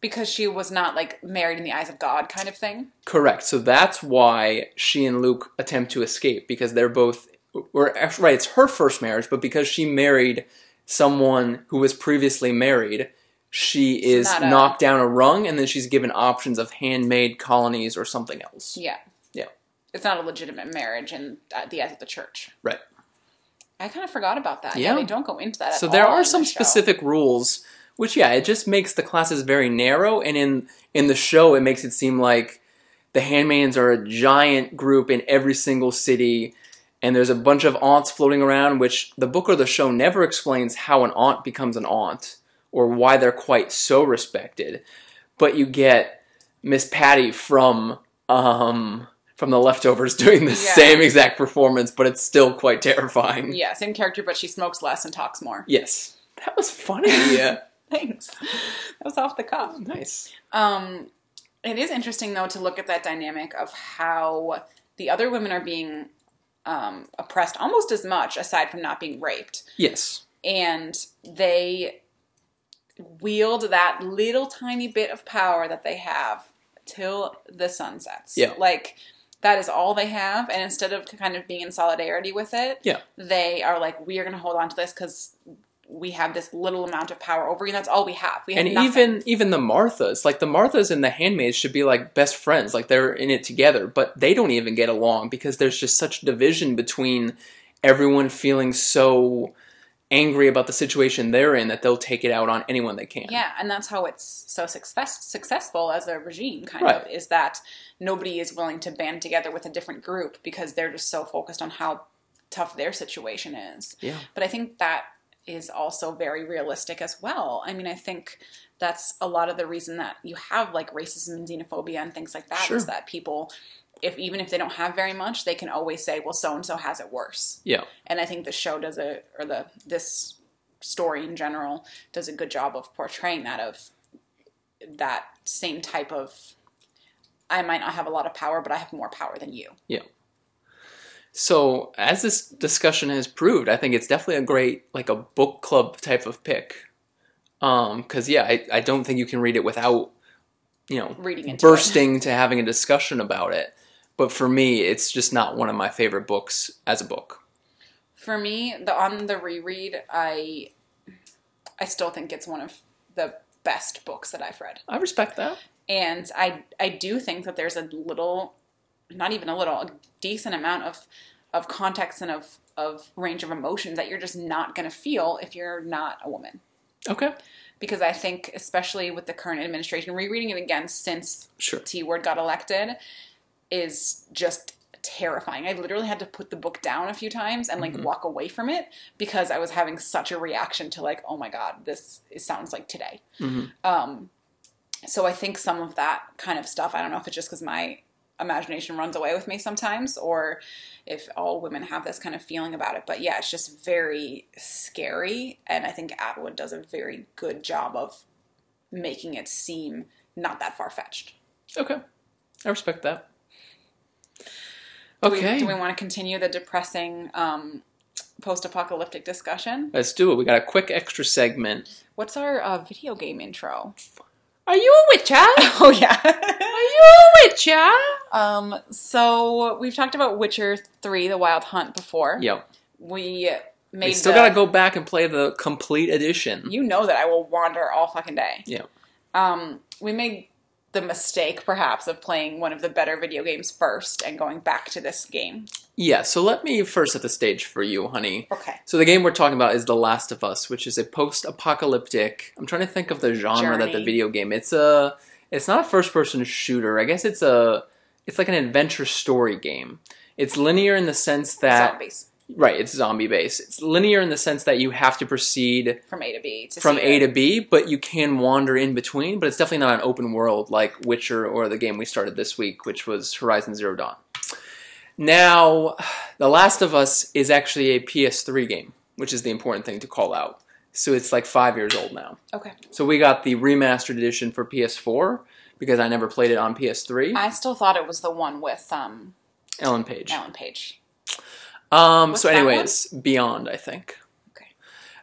because she was not like married in the eyes of God kind of thing?
Correct. So that's why she and Luke attempt to escape because they're both or actually, right, it's her first marriage, but because she married someone who was previously married, she is
not a-
knocked down a rung and then she's given options of handmaid colonies or something else.
Yeah.
Yeah.
It's not a legitimate marriage in the eyes of the church.
Right.
I kind of forgot about that.
Yeah.
they don't go into that. At
So there
all
are
in
some
the show.
specific rules which yeah, it just makes the classes very narrow and in in the show it makes it seem like the handmaidens are a giant group in every single city and there's a bunch of aunts floating around which the book or the show never explains how an aunt becomes an aunt or why they're quite so respected but you get miss patty from um from the leftovers doing the
Yeah.
same exact performance but it's still quite terrifying
Yeah, same character, but she smokes less and talks more.
yes that was funny yeah
Thanks. That was off the cuff.
nice
Um, it is interesting though to look at that dynamic of how the other women are being um, oppressed almost as much, aside from not being raped,
yes
and they wield that little tiny bit of power that they have till the sun sets.
Yeah.
like that is all they have, and instead of kind of being in solidarity with it,
Yeah.
they are like, we are going to hold on to this because. We have this little amount of power over you. And that's all we have. We have
and
nothing.
even even the Marthas, like the Marthas and the handmaids should be like best friends, like they're in it together, but they don't even get along because there's just such division between everyone feeling so angry about the situation they're in that they'll take it out on anyone they can.
Yeah, and that's how it's so success, successful as a regime, kind
Right.
of, is that nobody is willing to band together with a different group because they're just so focused on how tough their situation is.
Yeah.
But I think that is also very realistic as well. I mean, I think that's a lot of the reason that you have like racism and xenophobia and things like that is
Sure.
that people if even if they don't have very much, they can always say, "Well, so and so has it worse."
Yeah.
and I think the show does a or the this story in general does a good job of portraying that of that same type of I might not have a lot of power, but I have more power than you.
So as this discussion has proved, I think it's definitely a great like a book club type of pick. Um, because yeah, I, I don't think you can read it without, you know,
Reading into
bursting to having a discussion about it. But for me, it's just not one of my favorite books as a book.
For me, the on the reread, I I still think it's one of the best books that I've read.
I respect that.
and I I do think that there's a little, not even a little, a decent amount of of context and of of range of emotion that you're just not going to feel if you're not a woman.
Okay.
Because I think, especially with the current administration, rereading it again since
Sure.
T Word got elected is just terrifying. I literally had to put the book down a few times and like
Mhm.
walk away from it because I was having such a reaction to like, oh my god, this sounds like today.
hmm
Um, so I think some of that kind of stuff, I don't know if it's just because my imagination runs away with me sometimes or if all women have this kind of feeling about it. But yeah, it's just very scary. And I think Atwood does a very good job of making it seem not that far fetched.
Okay. I respect that.
Do we-
Okay.
do we want to continue the depressing um, post apocalyptic discussion?
Let's do it. We got a quick extra segment.
What's our uh, video game intro?
Are you a witcher?
Oh, yeah.
Are you a witcher?
Um, so we've talked about Witcher 3, The Wild Hunt before.
Yep.
We made
We still
the-
gotta go back and play the complete edition.
You know that I will wander all fucking day.
Yeah.
Um, we made the mistake, perhaps, of playing one of the better video games first and going back to this game.
Yeah, so let me first set the stage for you, honey.
Okay.
So the game we're talking about is The Last of Us, which is a post-apocalyptic. I'm trying to think of the genre that the video game. It's a it's not a first-person shooter. I guess it's a it's like an adventure story game. It's linear in the sense that
Zombies
right, it's zombie based. It's linear in the sense that you have to proceed
from A to B. To
from A
it.
to B, but you can wander in between. But it's definitely not an open world like Witcher or the game we started this week, which was Horizon Zero Dawn. Now, The Last of Us is actually a PS3 game, which is the important thing to call out. So it's like five years old now.
Okay.
So we got the remastered edition for PS4 because I never played it on PS3.
I still thought it was the one with um,
Ellen Page.
Ellen Page.
Um,
What's
so,
that
anyways, Beyond, I think.
Okay.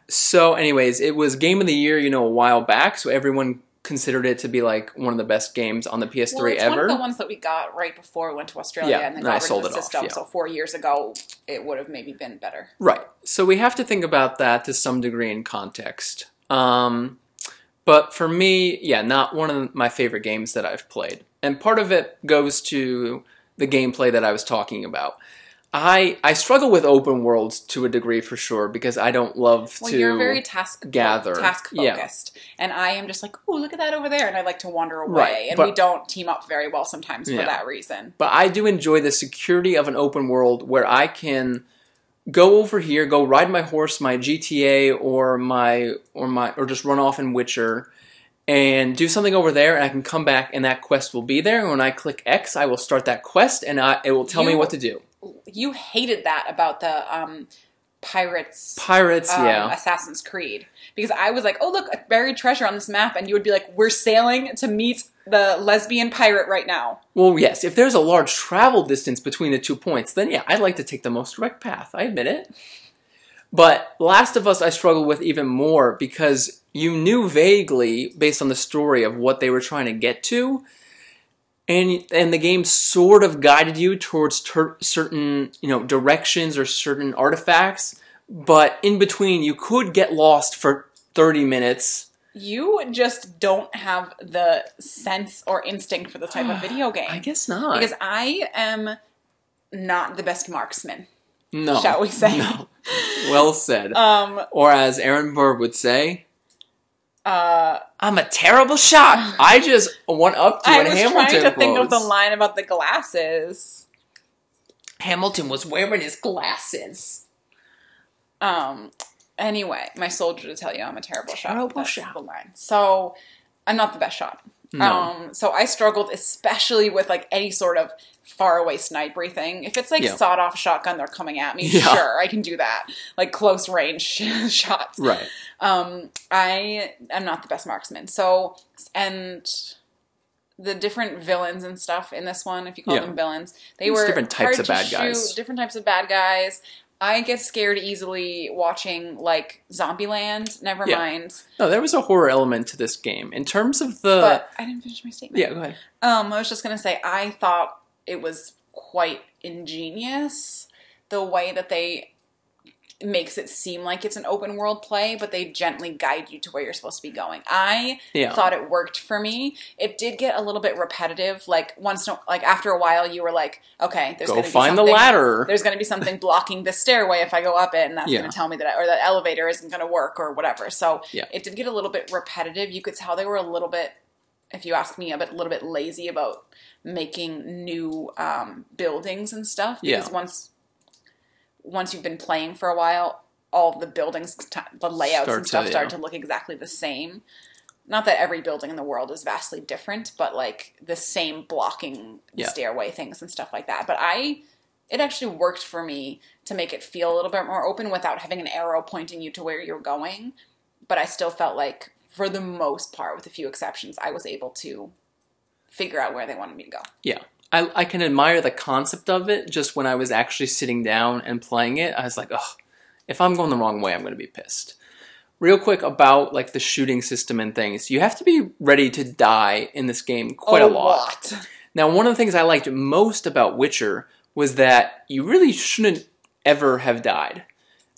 So, anyways, it was Game of the Year, you know, a while back. So everyone considered it to be like one of the best games on the PS3
Well, it's
ever.
one of the ones that we got right before we went to Australia
Yeah,
and then
and I
got rid
sold
of the
it off,
system.
yeah.
So four years ago, it would have maybe been better.
Right. So we have to think about that to some degree in context. Um, but for me, yeah, not one of my favorite games that I've played. And part of it goes to the gameplay that I was talking about. I I struggle with open worlds to a degree for sure because I don't love
Well,
to
you're very task
gather.
task
Yeah.
focused, and I am just like, oh, look at that over there, and I like to wander away,
Right,
and
but-
we don't team up very well sometimes for that reason.
but I do enjoy the security of an open world where I can go over here, go ride my horse, my GTA or my or my or just run off in Witcher and do something over there and I can come back and that quest will be there and when I click X I will start that quest and I, it will tell me what to do.
You hated that about the um, pirates.
Pirates,
um,
yeah.
Assassin's Creed. Because I was like, oh, look, a buried treasure on this map. And you would be like, we're sailing to meet the lesbian pirate right now.
Well, yes, if there's a large travel distance between the two points, then yeah, I'd like to take the most direct path. I admit it. But Last of Us, I struggled with even more because you knew vaguely, based on the story, of what they were trying to get to, and and the game sort of guided you towards ter- certain you know directions or certain artifacts. But in between, you could get lost for thirty minutes.
You just don't have the sense or instinct for this type of video game.
I guess not.
Because I am not the best marksman,
no,
shall we say.
No. Well said.
Um,
Or as Aaron Burr would say,
uh,
I'm a terrible shot. I just went up to
I
in
was
Hamilton
trying to think of the line about the glasses.
Hamilton was wearing his glasses.
Um, anyway, my soldier to tell you I'm a terrible shot.
Terrible shot.
the line. So I'm not the best shot.
No.
Um, so I struggled, especially with like any sort of far away snipery thing. If it's like
Yeah.
sawed off shotgun, they're coming at me.
Yeah.
Sure, I can do that. Like close range shots.
Right.
Um, I am not the best marksman. So, and the different villains and stuff in this one, if you call
Yeah.
them villains, they
There's
were
different types of bad guys.
different types of bad guys. I get scared easily watching like Zombieland. Never
Yeah.
mind.
No, there was a horror element to this game. In terms of the
But I didn't finish my statement.
Yeah, go ahead.
Um, I was just gonna say I thought it was quite ingenious the way that they makes it seem like it's an open world play, but they gently guide you to where you're supposed to be going. I
Yeah.
thought it worked for me. It did get a little bit repetitive. Like once, like after a while, you were like, okay, there's
Go
gonna be
find the
something-
ladder.
There's going to be something blocking the stairway if I go up it, and that's
Yeah.
going to tell me that, I, or that elevator isn't going to work, or whatever. So
Yeah.
it did get a little bit repetitive. You could tell they were a little bit, if you ask me, a bit, a little bit lazy about making new um, buildings and stuff. Because
Yeah.
once, once you've been playing for a while, all the buildings, the layouts
Start
and stuff
to,
start
yeah.
to look exactly the same. Not that every building in the world is vastly different, but like the same blocking
Yeah.
stairway things and stuff like that. But I, it actually worked for me to make it feel a little bit more open without having an arrow pointing you to where you're going. But I still felt like, for the most part, with a few exceptions, I was able to figure out where they wanted me to go.
Yeah. I, I can admire the concept of it just when I was actually sitting down and playing it. I was like, oh, if I'm going the wrong way, I'm going to be pissed. Real quick about like the shooting system and things. You have to be ready to die in this game quite a lot. Now, one of the things I liked most about Witcher was that you really shouldn't ever have died.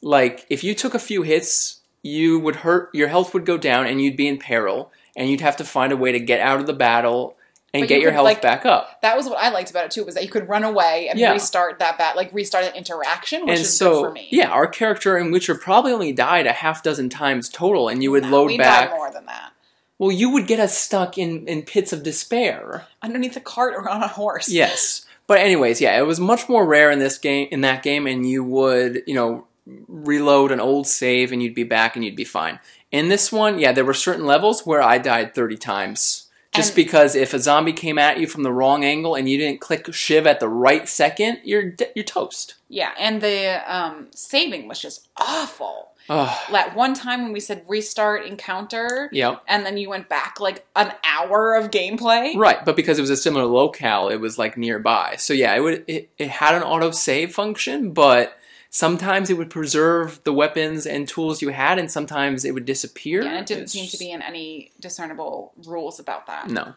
Like, if you took a few hits, you would hurt, your health would go down, and you'd be in peril, and you'd have to find a way to get out of the battle and
But
get
you
your
could,
health
like-
back up.
That was what I liked about it too, was that you could run away and
Yeah.
restart that bat, like restart an interaction, which
and
is
so,
good for me.
yeah, our character in Witcher probably only died a half dozen times total, and you would
No,
load
we
back.
died more than that.
Well, you would get us stuck in, in pits of despair.
Underneath a cart or on a horse.
Yes. But anyways, yeah, it was much more rare in this game in that game and you would, you know, reload an old save and you'd be back and you'd be fine. In this one, yeah, there were certain levels where I died 30 times. Just
And-
because if a zombie came at you from the wrong angle and you didn't click shiv at the right second, you're you're toast.
Yeah, and the um, saving was just awful.
Oh,
That one time when we said restart encounter,
yep.
and then you went back like an hour of gameplay.
Right, but because it was a similar locale, it was like nearby. So yeah, it would it, it had an auto save function, but sometimes it would preserve the weapons and tools you had, and sometimes it would disappear.
Yeah, and it didn't
It's
seem to be in any discernible rules about that.
no.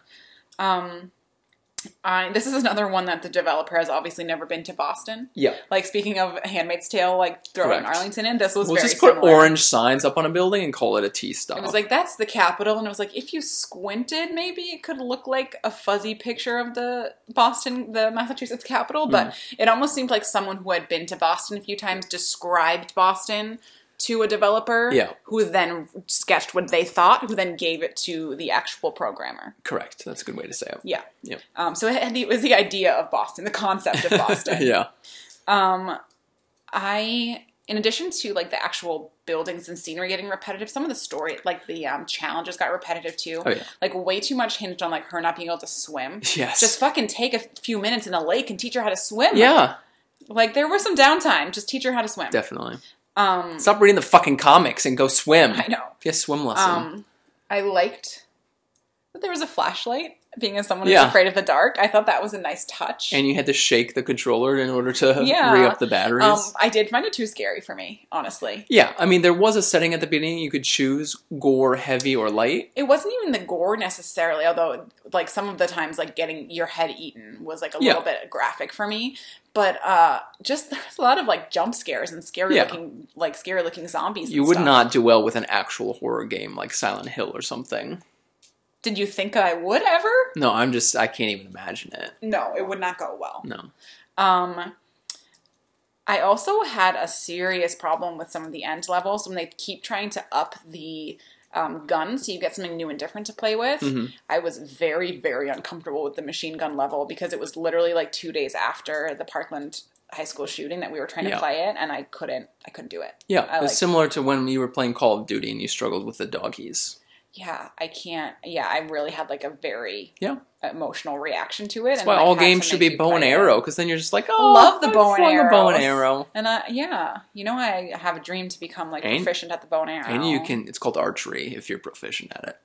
Um, I, this is another one that the developer has obviously never been to Boston.
Yeah,
Like speaking of Handmaid's Tale, like throwing
Correct.
Arlington in, this was
we'll
very
just put
similar.
orange signs up on a building and call it a T stop.
It was like that's the capital, and it was like if you squinted, maybe it could look like a fuzzy picture of the Boston, the Massachusetts capital. But
Hmm.
it almost seemed like someone who had been to Boston a few times described Boston to a developer,
Yeah.
who then sketched what they thought, who then gave it to the actual programmer.
correct. That's a good way to say it.
Yeah.
Yep.
Um, so it, the, it was the idea of Boston, the concept of Boston.
yeah,
Um, I, in addition to like the actual buildings and scenery getting repetitive, some of the story, like the um, challenges got repetitive too.
Oh, yeah.
Like way too much hinged on like her not being able to swim.
yes,
Just fucking take a few minutes in a lake and teach her how to swim.
yeah,
Like there was some downtime. Just teach her how to swim.
definitely.
Um,
Stop reading the fucking comics and go swim.
I know.
Get a swim lesson.
Um, I liked that there was a flashlight. Being as someone who's
Yeah.
afraid of the dark, I thought that was a nice touch.
and you had to shake the controller in order to
Yeah.
re up the batteries.
um, I did find it too scary for me, honestly.
Yeah, I mean, there was a setting at the beginning you could choose gore, heavy, or light.
it wasn't even the gore necessarily although like some of the times like getting your head eaten was like a
Yeah.
little bit graphic for me but uh just there's a lot of like jump scares and scary
Yeah.
looking like scary looking zombies
You would
stuff.
not do well with an actual horror game like Silent Hill or something.
did you think i would ever
No, I'm just, I can't even imagine it.
no it would not go well
No.
um i also had a serious problem with some of the end levels when they keep trying to up the um, gun so you get something new and different to play with
Mhm.
I was very, very uncomfortable with the machine gun level because it was literally like two days after the Parkland high school shooting that we were trying
Yeah.
to play it, and I couldn't, I couldn't do it.
Yeah,
I
it's
like-
similar to when you were playing Call of Duty and you struggled with the doggies.
Yeah, I can't. Yeah, I really had like a very
Yeah.
Emotional reaction to it.
That's why all games should be bow and arrow, because then you're just like, oh,
Love the bow and
arrow. bow and arrow.
And uh, yeah, you know, I have a dream to become like
And-
proficient at the bow and arrow.
And you can, it's called archery if you're proficient at it.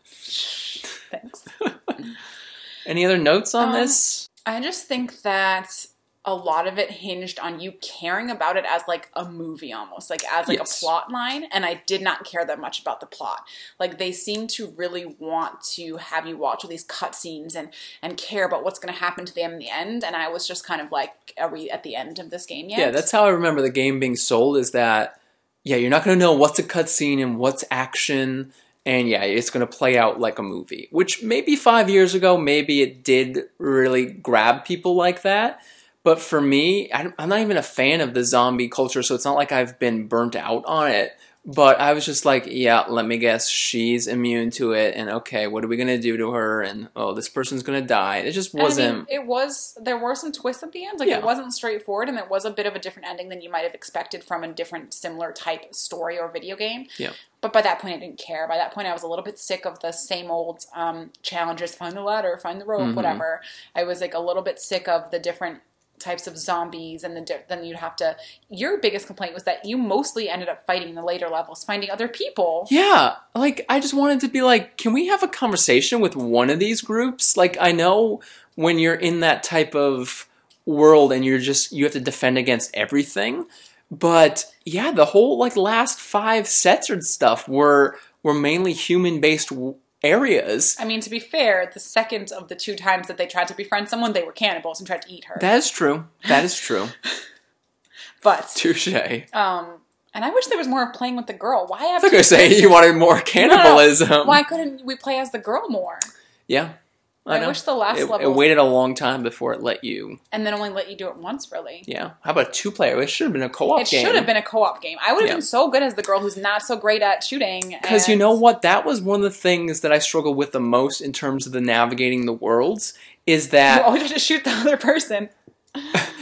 Thanks.
Any other notes on
Um,
this?
I just think that a lot of it hinged on you caring about it as like a movie almost, like as like
Yes.
a plot line, and I did not care that much about the plot. Like they seem to really want to have you watch all these cutscenes and and care about what's going to happen to them in the end, and I was just kind of like, are we at the end of this game yet?
Yeah, that's how I remember the game being sold is that, yeah, you're not going to know what's a cutscene and what's action. And yeah, it's going to play out like a movie, which maybe five years ago, maybe it did really grab people like that. But for me, I'm I'm not even a fan of the zombie culture, so it's not like I've been burnt out on it. But I was just like, yeah, let me guess, she's immune to it, and okay, what are we gonna do to her? And oh, this person's gonna die. It just
And I mean,
wasn't.
it was there were some twists at the end. Like
Yeah.
it wasn't straightforward, and it was a bit of a different ending than you might have expected from a different similar type story or video game.
Yeah.
But by that point, I didn't care. By that point, I was a little bit sick of the same old um, challenges: find the ladder, find the rope,
Mhm.
whatever. I was like a little bit sick of the different types of zombies and the then you'd have to your biggest complaint was that you mostly ended up fighting in the later levels finding other people
Yeah, like I just wanted to be like, can we have a conversation with one of these groups? Like I know when you're in that type of world and you're just you have to defend against everything, but yeah, the whole like last 5 sets and stuff were were mainly human-based w- areas.
I mean, to be fair, the second of the two times that they tried to befriend someone, they were cannibals and tried to eat her.
That is true. That is true.
but
Touche.
um, and I wish there was more of playing with the girl. Why have
I was gonna say you wanted more cannibalism.
Why couldn't we play as the girl more?
Yeah, I,
I, wish the last
it,
level
it waited a long time before it let you.
and then only let you do it once. Really,
Yeah. How about a two-player? It should have been a co-op
it
game.
should have been a co-op game. I would have
Yeah.
been so good as the girl who's not so great at shooting.
Because you know what? That was one of the things that I struggled with the most in terms of the navigating the worlds. Is oh,
you
that
always have to shoot the other person.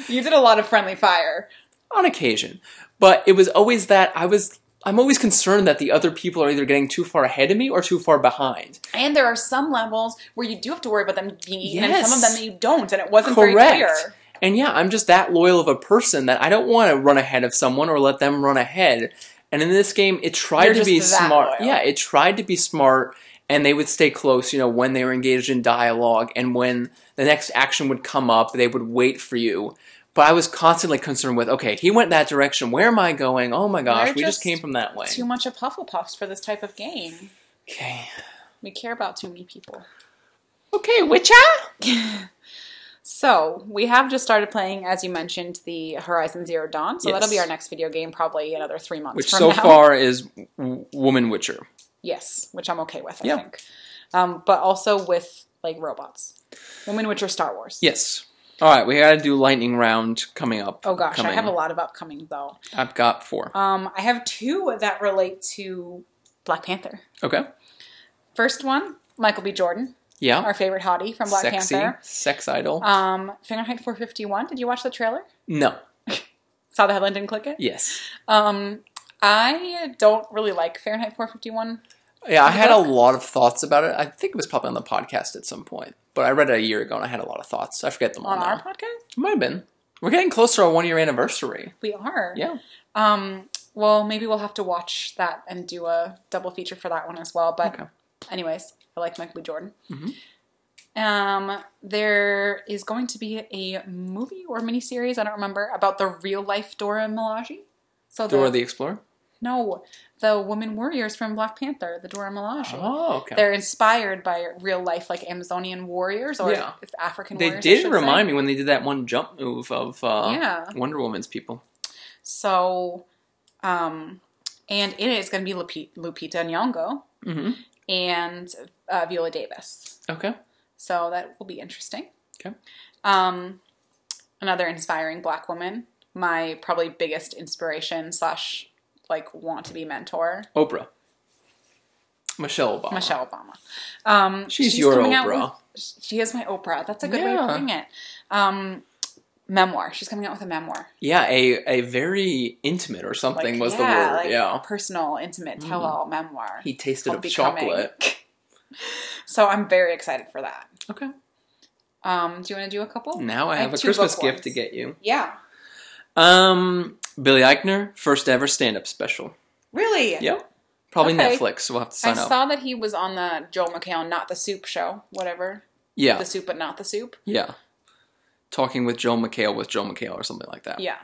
You did a lot of friendly fire.
on occasion. But it was always that I was I'm always concerned that the other people are either getting too far ahead of me or too far behind.
And there are some levels where you do have to worry about them being eaten, and some of them that you don't, and it wasn't very
Correct.
clear.
And yeah, I'm just that loyal of a person that I don't want to run ahead of someone or let them run ahead. And in this game, it tried
You're
to be smart.
loyal.
Yeah, it tried to be smart and they would stay close, you know, when they were engaged in dialogue and when the next action would come up, they would wait for you. But I was constantly concerned with, okay, he went that direction. Where am I going? Oh my gosh,
They're
we just
just
came from that way.
Too much of Hufflepuffs for this type of game.
Okay.
We care about too many people.
Okay, Witcher?
So we have just started playing, as you mentioned, the Horizon Zero Dawn. So
Yes.
that'll be our next video game, probably another three months
Which
from
so
now.
far is w- Woman Witcher.
yes, which I'm okay with. I
Yeah.
think, um, but also with like robots. Woman Witcher Star Wars.
Yes. All right, we got to do lightning round coming up.
Oh gosh, I have a lot of upcoming though.
I've got four.
Um, I have two that relate to Black Panther.
Okay.
First one, Michael B. Jordan,
Yeah.
our favorite hottie from Black
Sexy
Panther.
sex idol.
Um, Fahrenheit 451. Did you watch the trailer?
no.
Saw the headline, didn't click it.
Yes.
Um, I don't really like Fahrenheit 451.
Yeah, I
The
had a lot of thoughts about it. I think it was probably on the podcast at some point, but I read it a year ago and I had a lot of thoughts. I forget them all
on
now.
our podcast.
It might have been. We're getting close to our one year anniversary.
We are.
Yeah.
Um. Well, maybe we'll have to watch that and do a double feature for that one as well. But,
Okay.
anyways, I like Michael B. Jordan.
Mhm.
Um, there is going to be a movie or miniseries, I don't remember, about the real life Dora Milaje. So the,
Dora the Explorer.
no, the women warriors from Black Panther, the Dora Milaje.
Oh, okay.
They're inspired by real life, like Amazonian warriors or
Yeah.
African
They
warriors. I
did remind
say.
me when they did that one jump move of uh,
Yeah.
Wonder Woman's people.
So, um, and in it's going to be Lupi- Lupita Nyong'o
hmm
and uh, Viola Davis.
Okay.
So that will be interesting.
Okay.
Um, another inspiring Black woman. My probably biggest inspiration slash like want to be mentor.
Oprah. Michelle Obama.
Michelle Obama. Um,
She's your
coming out
Oprah.
with- she is my Oprah. That's a good way of putting it. Um, memoir. She's coming out with a memoir.
Yeah, a, a very intimate or something
Like,
was
yeah,
the word.
like
yeah.
personal, intimate tell-all memoir.
He tasted of
Becoming.
chocolate.
So I'm very excited for that.
Okay.
Um, do you want to do a couple?
Now I
I
have,
have
a Christmas gift
ones.
to get you.
Yeah.
Um, Billy Eichner, first ever stand up special.
Really?
Yep. Probably
Okay.
Netflix, so we'll have to
I
sign up.
saw that he was on the Joel McHale Not the Soup show, whatever.
yeah,
The Soup but Not the Soup.
yeah. Talking with Joel McHale with Joel McHale or something like that.
Yeah.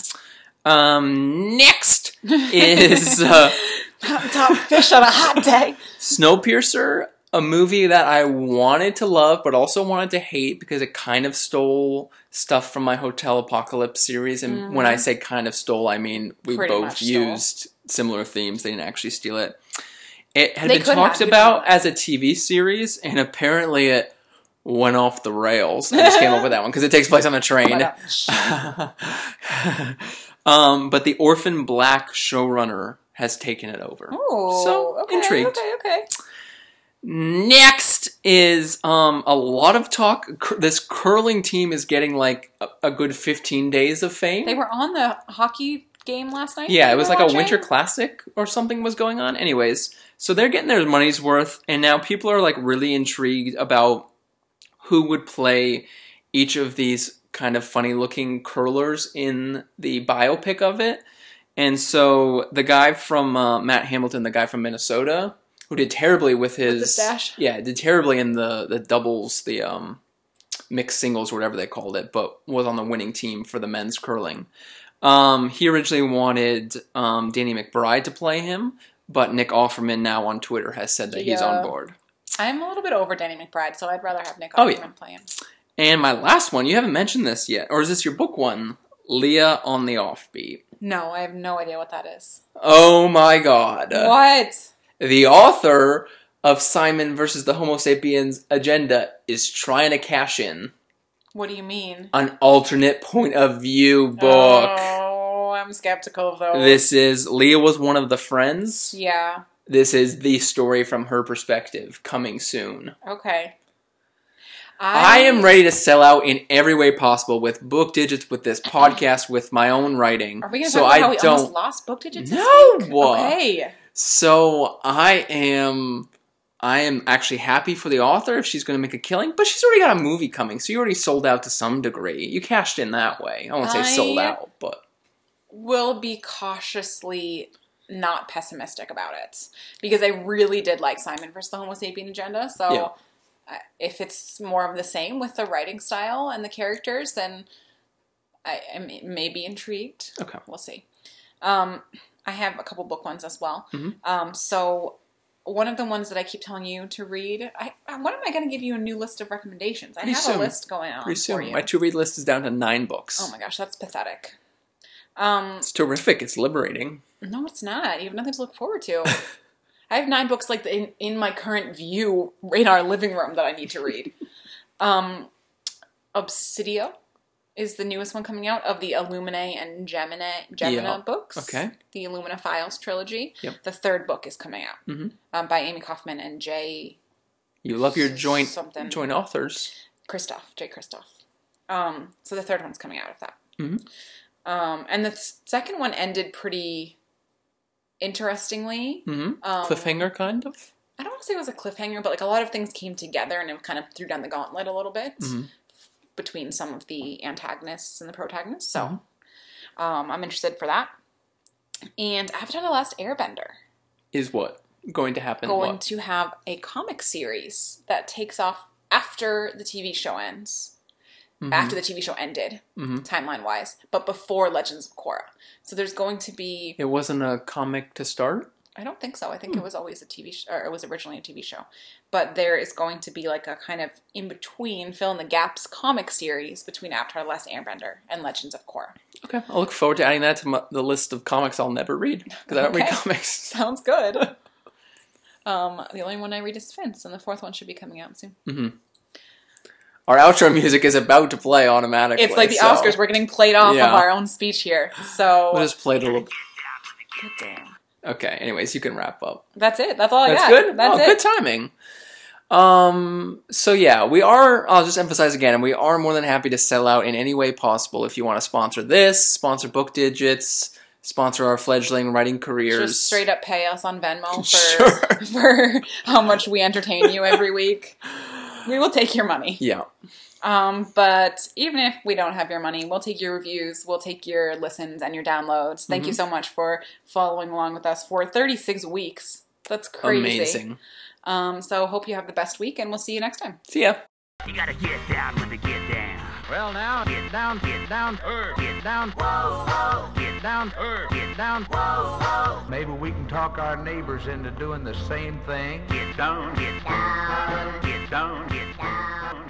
Um, next is uh,
Top fish on a hot day.
Snowpiercer, a movie that I wanted to love but also wanted to hate because it kind of stole stuff from my Hotel Apocalypse series. And when I say kind of stole, I mean we
Mm-hmm. Pretty
both
stole.
used similar themes. They didn't actually steal it. It had
They
been talked about as a TV series, and apparently it went off the rails. I just came up with that one because it takes place on a train.
But,
um, but the Orphan Black showrunner has taken it over.
Ooh,
So,
okay,
intrigued.
Okay, okay.
Next is um, a lot of talk. This curling team is getting like a, a good 15 days of fame.
They were on the hockey game last night.
yeah, it was like a winter classic or something was going on. Anyways, so they're getting their money's worth, and now people are like really intrigued about who would play each of these kind of funny looking curlers in the biopic of it. And so the guy from uh, Matt Hamilton, the guy from Minnesota, who did terribly with his
the stash?
yeah, did terribly in the the doubles, the um mixed singles, or whatever they called it, but was on the winning team for the men's curling. Um, he originally wanted um, Danny McBride to play him, but Nick Offerman now on Twitter has said that he's on board.
I'm a little bit over Danny McBride, so I'd rather have Nick
Oh,
Offerman
yeah.
play him.
And my last one, you haven't mentioned this yet, or is this your book one? Leah on the Offbeat.
No, I have no idea what that is.
Oh my god.
what?
The author of Simon versus the Homo sapiens agenda is trying to cash in
What do you mean?
an alternate point of view book.
Oh, I'm skeptical of those.
This is Leah was one of the friends.
Yeah.
This is the story from her perspective coming soon.
Okay.
I am ready to sell out in every way possible with book digits, with this podcast, with my own writing.
Are we going to
so
talk about
I
how we
don't.
almost lost book digits? this
No!
Okay.
So I am. I am actually happy for the author if she's going to make a killing, but she's already got a movie coming, so you already sold out to some degree. You cashed in that way. I won't say sold out, but
Will be cautiously not pessimistic about it because I really did like Simon versus the Homo sapien agenda. So
Yeah.
if it's more of the same with the writing style and the characters, then I, I may, may be intrigued.
okay.
We'll see. Um, I have a couple book ones as well.
Mhm.
Um, so one of the ones that I keep telling you to read, I, when am I going to give you a new list of recommendations? I
Pretty
have
soon.
a list going on
Pretty soon. My to read list is down to nine books.
oh my gosh, that's pathetic. Um,
It's terrific. It's liberating.
no, it's not. You have nothing to look forward to. I have nine books like in, in my current view in our living room that I need to read. Um, Obsidio is the newest one coming out of the Illuminae and Gemini Gemina
Yeah.
books.
Okay.
The Illuminae Files trilogy.
Yep.
The third book is coming out
Mhm.
um, by Amie Kaufman and Jay
You love your joint
something
joint authors.
Kristoff. Jay Kristoff. Um, so the third one's coming out of that.
Mhm.
Um, and the second one ended pretty interestingly.
hmm
Um,
Cliffhanger, kind of.
I don't want to say it was a cliffhanger, but like a lot of things came together and it kind of threw down the gauntlet a little bit
Mhm.
Between some of the antagonists and the protagonists. So
Mhm.
um, I'm interested for that. And Avatar: The Last Airbender
Is what going to happen?
going
what?
to have a comic series that takes off after the TV show ends.
Mhm.
After the TV show ended,
Mhm.
timeline wise, but before Legends of Korra. So there's going to be
It wasn't a comic to start.
I don't think so. I
Hmm.
think it was always a TV show, or it was originally a TV show. But there is going to be like a kind of in between, fill in the gaps comic series between Avatar: The Last Airbender and Legends of Korra.
Okay, I'll look forward to adding that to my, the list of comics I'll never read because I don't read comics.
Sounds good. um, the only one I read is Fence, and the fourth one should be coming out soon.
Our outro music is about to play automatically.
It's like the
so
Oscars. We're getting played off
Yeah.
of our own speech here. So
We'll just play it a little.
Good damn.
Okay. Anyways, you can wrap up.
that's it. That's all I
That's
got.
good.
That's
oh,
it.
good timing. Um. So yeah, we are. I'll just emphasize again, and we are more than happy to sell out in any way possible. If you want to sponsor this, sponsor Book Digits, sponsor our fledgling writing careers.
Just straight up pay us on Venmo for
Sure.
for how much we entertain you every week. We will take your money.
Yeah.
Um, but even if we don't have your money, we'll take your reviews, we'll take your listens and your downloads. Thank you
Mm-hmm.
so much for following along with us for 36 weeks. That's crazy.
Amazing.
Um, so hope you have the best week, and we'll see you next time.
See ya.
You gotta get down with the get down. Well now, get down, get down, er, get down, whoa, whoa, get down, er, get down, whoa, whoa.
Maybe we can talk our neighbors into doing the same thing.
Get down, get down, get down, get down.